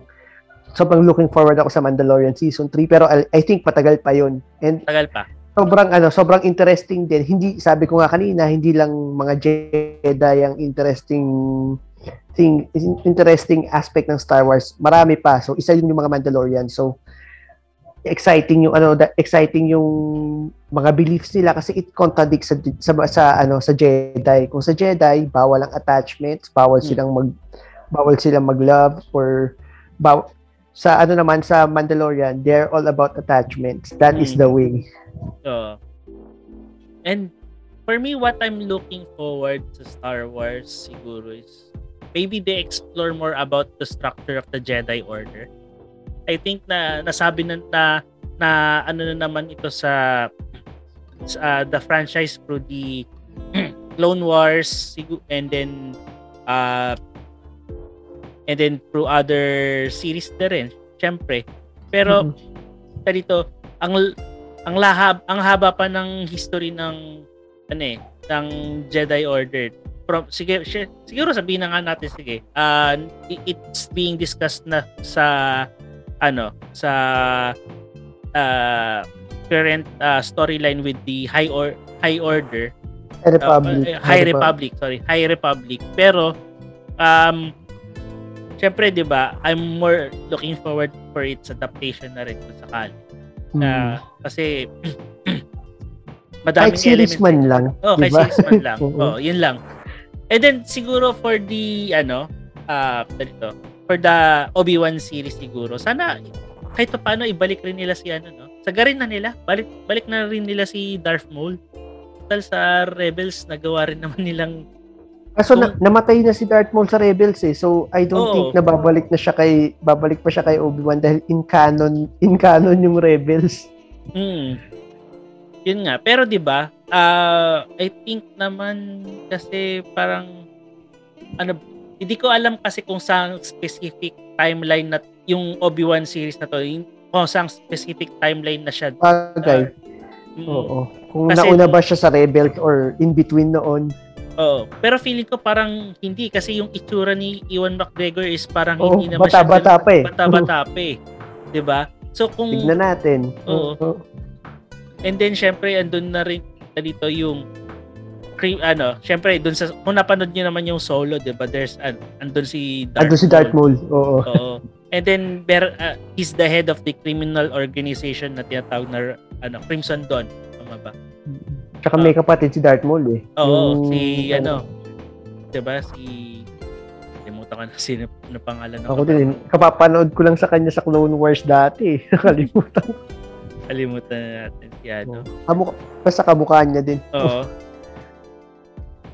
sobrang looking forward ako sa Mandalorian season 3 pero I, I think patagal pa 'yon. And tagal pa. Sobrang ano, sobrang interesting din. Hindi sabi ko nga kanina, hindi lang mga Jedi ang interesting thing, interesting aspect ng Star Wars. Marami pa. So isa yun yung mga Mandalorian. So exciting yung ano exciting yung mga beliefs nila kasi it contradicts sa, sa, sa ano sa Jedi kung sa Jedi bawal ang attachments bawal hmm. silang mag bawal silang mag-love or baw, sa ano naman sa Mandalorian they're all about attachments that hmm. is the way uh, and for me what I'm looking forward to Star Wars siguro is maybe they explore more about the structure of the Jedi Order. I think na nasabi na na, na ano na naman ito sa, sa the franchise through the Clone Wars and then uh, and then through other series na rin, syempre. Pero mm-hmm. dito ang ang lahab ang haba pa ng history ng ano eh, ng Jedi Order. From sige siguro sabihin na nga natin sige uh, it's being discussed na sa ano sa uh, current uh, storyline with the high or high order. High republic. uh, high, high republic sorry high republic. Pero um syempre 'di ba I'm more looking forward for its adaptation na rin kung sakali. Uh, kasi madaming kahit series man lang oh diba? kahit series man lang oh yun lang And then siguro for the ano, uh dito, for the Obi-Wan series siguro, sana kahit pa paano ibalik rin nila si ano no. Sagarin na nila. Balik balik na rin nila si Darth Maul. Total sa Rebels nagawa rin naman nilang Kaso na, namatay na si Darth Maul sa Rebels eh. So I don't oh. think na babalik na siya kay babalik pa siya kay Obi-Wan dahil in canon in canon yung Rebels. Hmm. Yun nga. Pero 'di ba? Uh, I think naman kasi parang ano hindi ko alam kasi kung sa specific timeline na yung Obi-Wan series na to, yung, kung sa specific timeline na siya. Okay. Uh, Oo. Kung kasi, nauna ba siya sa Rebels or in between noon. Oo. Pero feeling ko parang hindi kasi yung itsura ni Ewan McGregor is parang Oo, hindi naman bata-bata pa eh. Bata-bata pa eh. 'Di ba? So kung Tignan natin. Oo. Oo. And then syempre andun na rin dito yung ano, syempre doon sa kung napanood niyo naman yung solo, 'di ba? There's an andun si Darth Andun si Darth Maul. Oo. Oo. And then there uh, he's the head of the criminal organization na tinatawag na ano, Crimson Dawn, tama ba? Tsaka may kapatid si Darth Maul eh. Oo, yung, si ano, 'di ba? Si Kalimutan ko na sino na pangalan ng Ako din, kapapanood ko lang sa kanya sa Clone Wars dati. Nakalimutan ko. Kalimutan na natin si ano. Kamukha, basta kamukha niya din. Oo.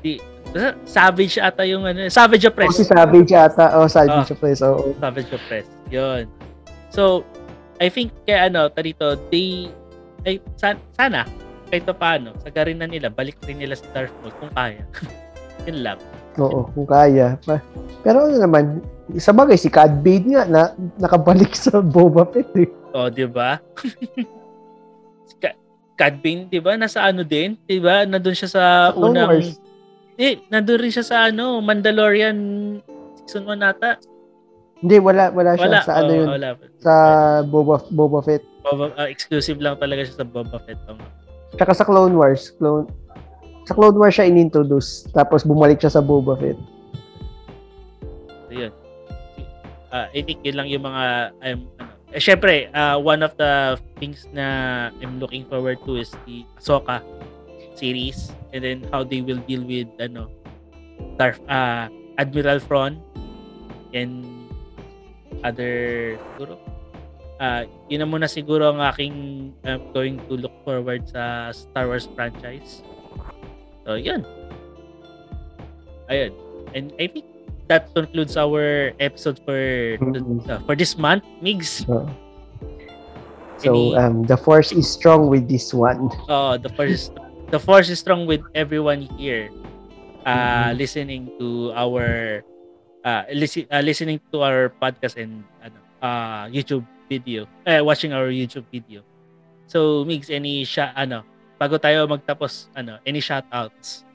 Di, basta Savage ata yung ano. Savage Press. Oh, si Savage ata. Oh, Savage oh, Press. Oh. Savage Press. Yun. So, I think kaya ano, tarito, they, ay, san, sana, kahit pa paano, sagarin na nila, balik rin nila sa Darth Maul kung kaya. Yun lang. Oo, kung kaya. Pero ano naman, sa bagay, si Cad Bane nga na nakabalik sa Boba Fett eh. Oh, di ba? Cad Bane, 'di ba? Nasa ano din, 'di ba? Nandoon siya sa unang Eh, nandoon rin siya sa ano, Mandalorian season 1 nata. Hindi, wala wala siya wala. sa ano oh, yun. Wala. Sa Boba Boba Fett. Boba, uh, exclusive lang talaga siya sa Boba Fett. Um. Tsaka sa Clone Wars, Clone sa Clone Wars siya inintroduce tapos bumalik siya sa Boba Fett. So, yun. Uh, yun lang yung mga um, ano, eh, syempre, uh, one of the things na I'm looking forward to is the Ahsoka series and then how they will deal with ano Darth uh, Admiral Thrawn and other siguro uh, yun na muna siguro ang aking uh, going to look forward sa Star Wars franchise so yun ayun and I think that concludes our episode for mm-hmm. uh, for this month, Migs. So um, the force is strong with this one. Oh, the force the force is strong with everyone here. Uh, mm-hmm. listening to our uh, listen, uh, listening to our podcast and uh, YouTube video, uh, watching our YouTube video. So, Migs, any shot, ano, bago tayo magtapos, ano, any shout outs?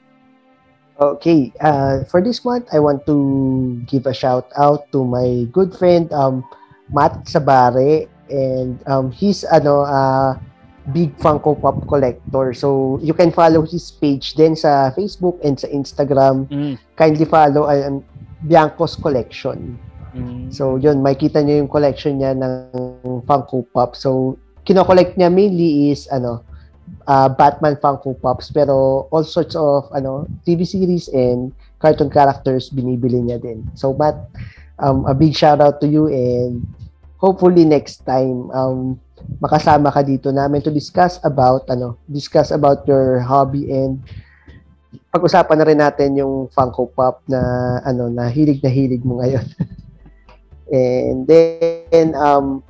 Okay, uh, for this month, I want to give a shout out to my good friend um, Matt Sabare and um, he's ano uh, big Funko Pop collector. So you can follow his page din sa Facebook and sa Instagram. Mm. Kindly follow um, Bianco's Collection. Mm. So yun, makita niyo yung collection niya ng Funko Pop. So kino-collect niya mainly is ano uh, Batman Funko Pops pero all sorts of ano TV series and cartoon characters binibili niya din. So Matt, um, a big shout out to you and hopefully next time um, makasama ka dito namin to discuss about ano discuss about your hobby and pag-usapan na rin natin yung Funko Pop na ano na hilig na hilig mo ngayon. And then um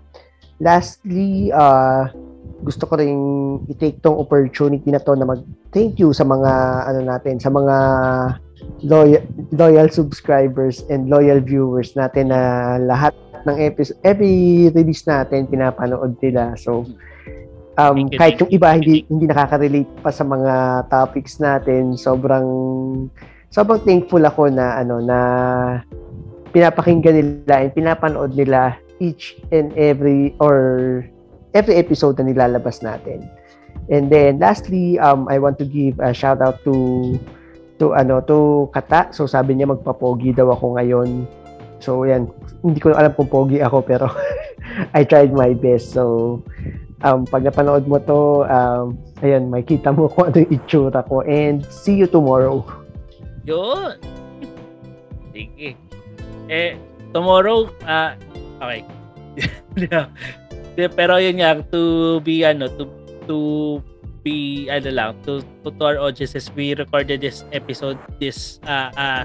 lastly uh gusto ko ring i-take tong opportunity na to na mag-thank you sa mga ano natin, sa mga loyal, loyal subscribers and loyal viewers natin na lahat ng episode, every release natin pinapanood nila. So um, you, kahit yung iba hindi hindi nakaka-relate pa sa mga topics natin, sobrang sobrang thankful ako na ano na pinapakinggan nila and pinapanood nila each and every or every episode na nilalabas natin. And then lastly, um I want to give a shout out to to ano to Kata. So sabi niya magpapogi daw ako ngayon. So yan, hindi ko alam kung pogi ako pero I tried my best. So um, pag napanood mo to, um, ayun, makita mo kung ano yung itsura ko. And see you tomorrow. Yun. Sige. Eh, tomorrow, ah, uh, okay. Pero yun nga, to be, ano, to, to be, ano lang, to, to, to our audiences, we recorded this episode, this, uh, uh,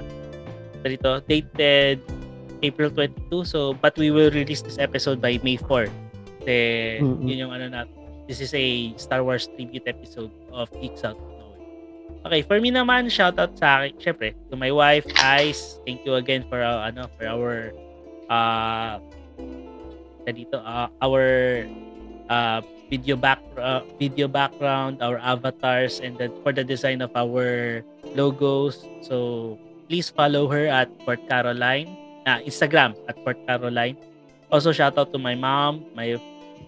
dito, dated April 22. So, but we will release this episode by May 4. Kasi mm-hmm. yun yung ano na this is a Star Wars tribute episode of Geeks Out Okay, for me naman, shout out sa akin, syempre, to my wife, Ice. Thank you again for uh, ano, for our uh dito uh, our uh video back uh, video background, our avatars and then for the design of our logos. So, please follow her at Port Caroline, uh, Instagram at Port Caroline. Also shout out to my mom, my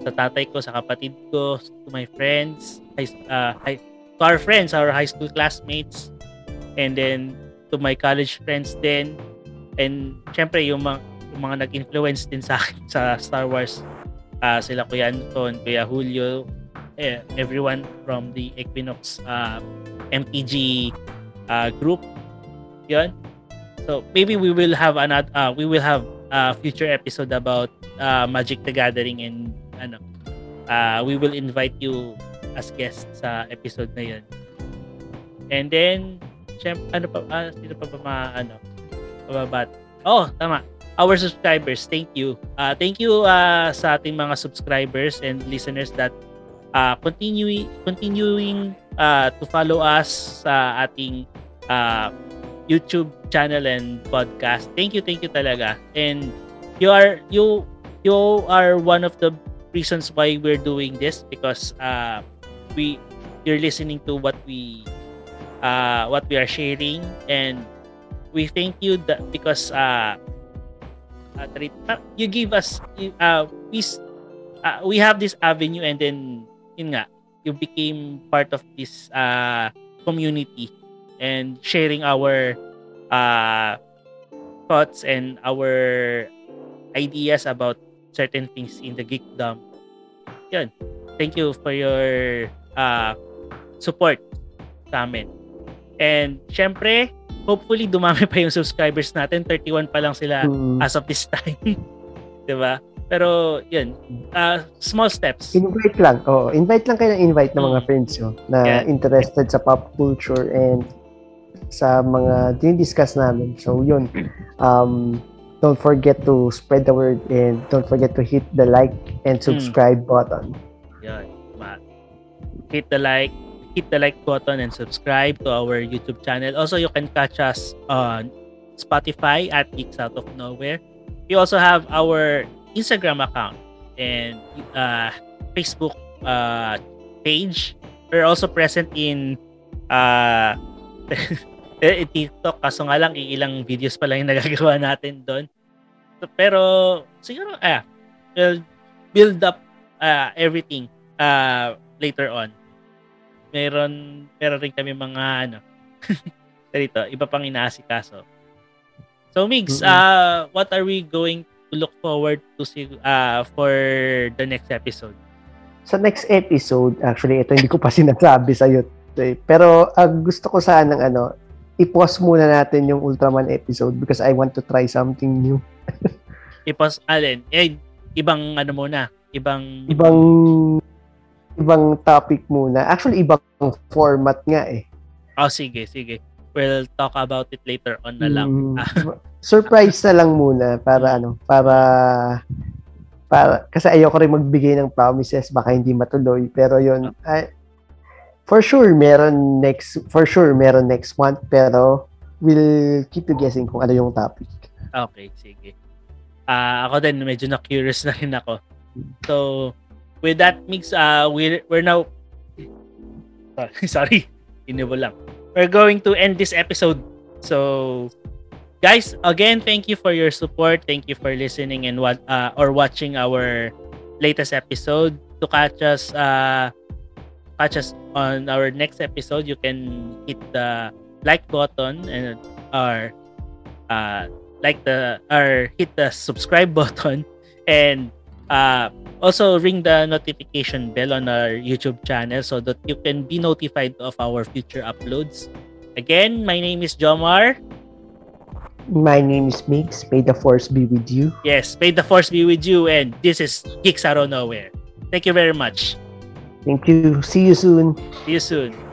sa tatay ko, sa kapatid ko, to my friends, high, uh, high, to our friends, our high school classmates, and then to my college friends then And syempre, yung mga, yung mga nag-influence din sa akin sa Star Wars, uh, sila Kuya Anton, Kuya Julio, eh, everyone from the Equinox uh, MPG uh, group. Yun. So maybe we will have another uh, we will have a future episode about uh, Magic the Gathering and ano, uh, we will invite you as guest sa episode na yun. And then, syempre, ano pa, uh, sino pa ba mga, ano, pababat? Oh, tama. Our subscribers, thank you. Uh, thank you uh, sa ating mga subscribers and listeners that uh, continuing continuing uh, to follow us sa ating uh, YouTube channel and podcast. Thank you, thank you talaga. And you are you you are one of the reasons why we're doing this because uh, we you're listening to what we uh, what we are sharing and we thank you that because uh, uh, you give us uh, we uh, we have this avenue and then yun nga you became part of this uh, community and sharing our uh, thoughts and our ideas about certain things in the geekdom. Yun. Thank you for your uh, support sa amin. And syempre, hopefully dumami pa yung subscribers natin. 31 pa lang sila mm. as of this time. 'Di ba? Pero yun, uh, small steps. Invite lang. Oh, invite lang kayo ng invite ng mga mm. friends nyo na yeah. interested sa pop culture and sa mga dinidiscuss namin. So yun. Um, don't forget to spread the word and don't forget to hit the like and hmm. subscribe mm. button. Yeah, hit the like, hit the like button and subscribe to our YouTube channel. Also, you can catch us on Spotify at Geeks Out of Nowhere. We also have our Instagram account and uh, Facebook uh, page. We're also present in uh, TikTok kaso nga lang ilang videos pa lang yung nagagawa natin doon. Pero siguro ah we'll build up uh, everything uh, later on. Meron meron rin kami mga ano dito, iba pang inaasikaso. So Migs, mm-hmm. uh, what are we going to look forward to see uh, for the next episode? Sa next episode, actually ito hindi ko pa sinasabi sa iyo. Eh. Pero uh, gusto ko sanang ano, i-pause muna natin yung Ultraman episode because I want to try something new. I-pause, alin? Eh, ibang ano muna? Ibang... Ibang ibang topic muna. Actually, ibang format nga eh. Oh, sige, sige. We'll talk about it later on na lang. Mm, surprise na lang muna para ano, para para kasi ayoko rin magbigay ng promises baka hindi matuloy pero yun ay, for sure meron next for sure meron next month pero we'll keep you guessing kung ano yung topic. Okay, sige. Ah, ako din medyo na curious na rin ako. So, with that mix uh we're we're now sorry, sorry. Inibo lang. We're going to end this episode. So, guys, again, thank you for your support. Thank you for listening and what uh, or watching our latest episode. To catch us uh catch us on our next episode, you can hit the like button and or uh like the or hit the subscribe button and uh also ring the notification bell on our YouTube channel so that you can be notified of our future uploads. Again, my name is Jomar. My name is Mix. May the force be with you. Yes, may the force be with you and this is Geeks Out of Nowhere. Thank you very much. Thank you. See you soon. See you soon.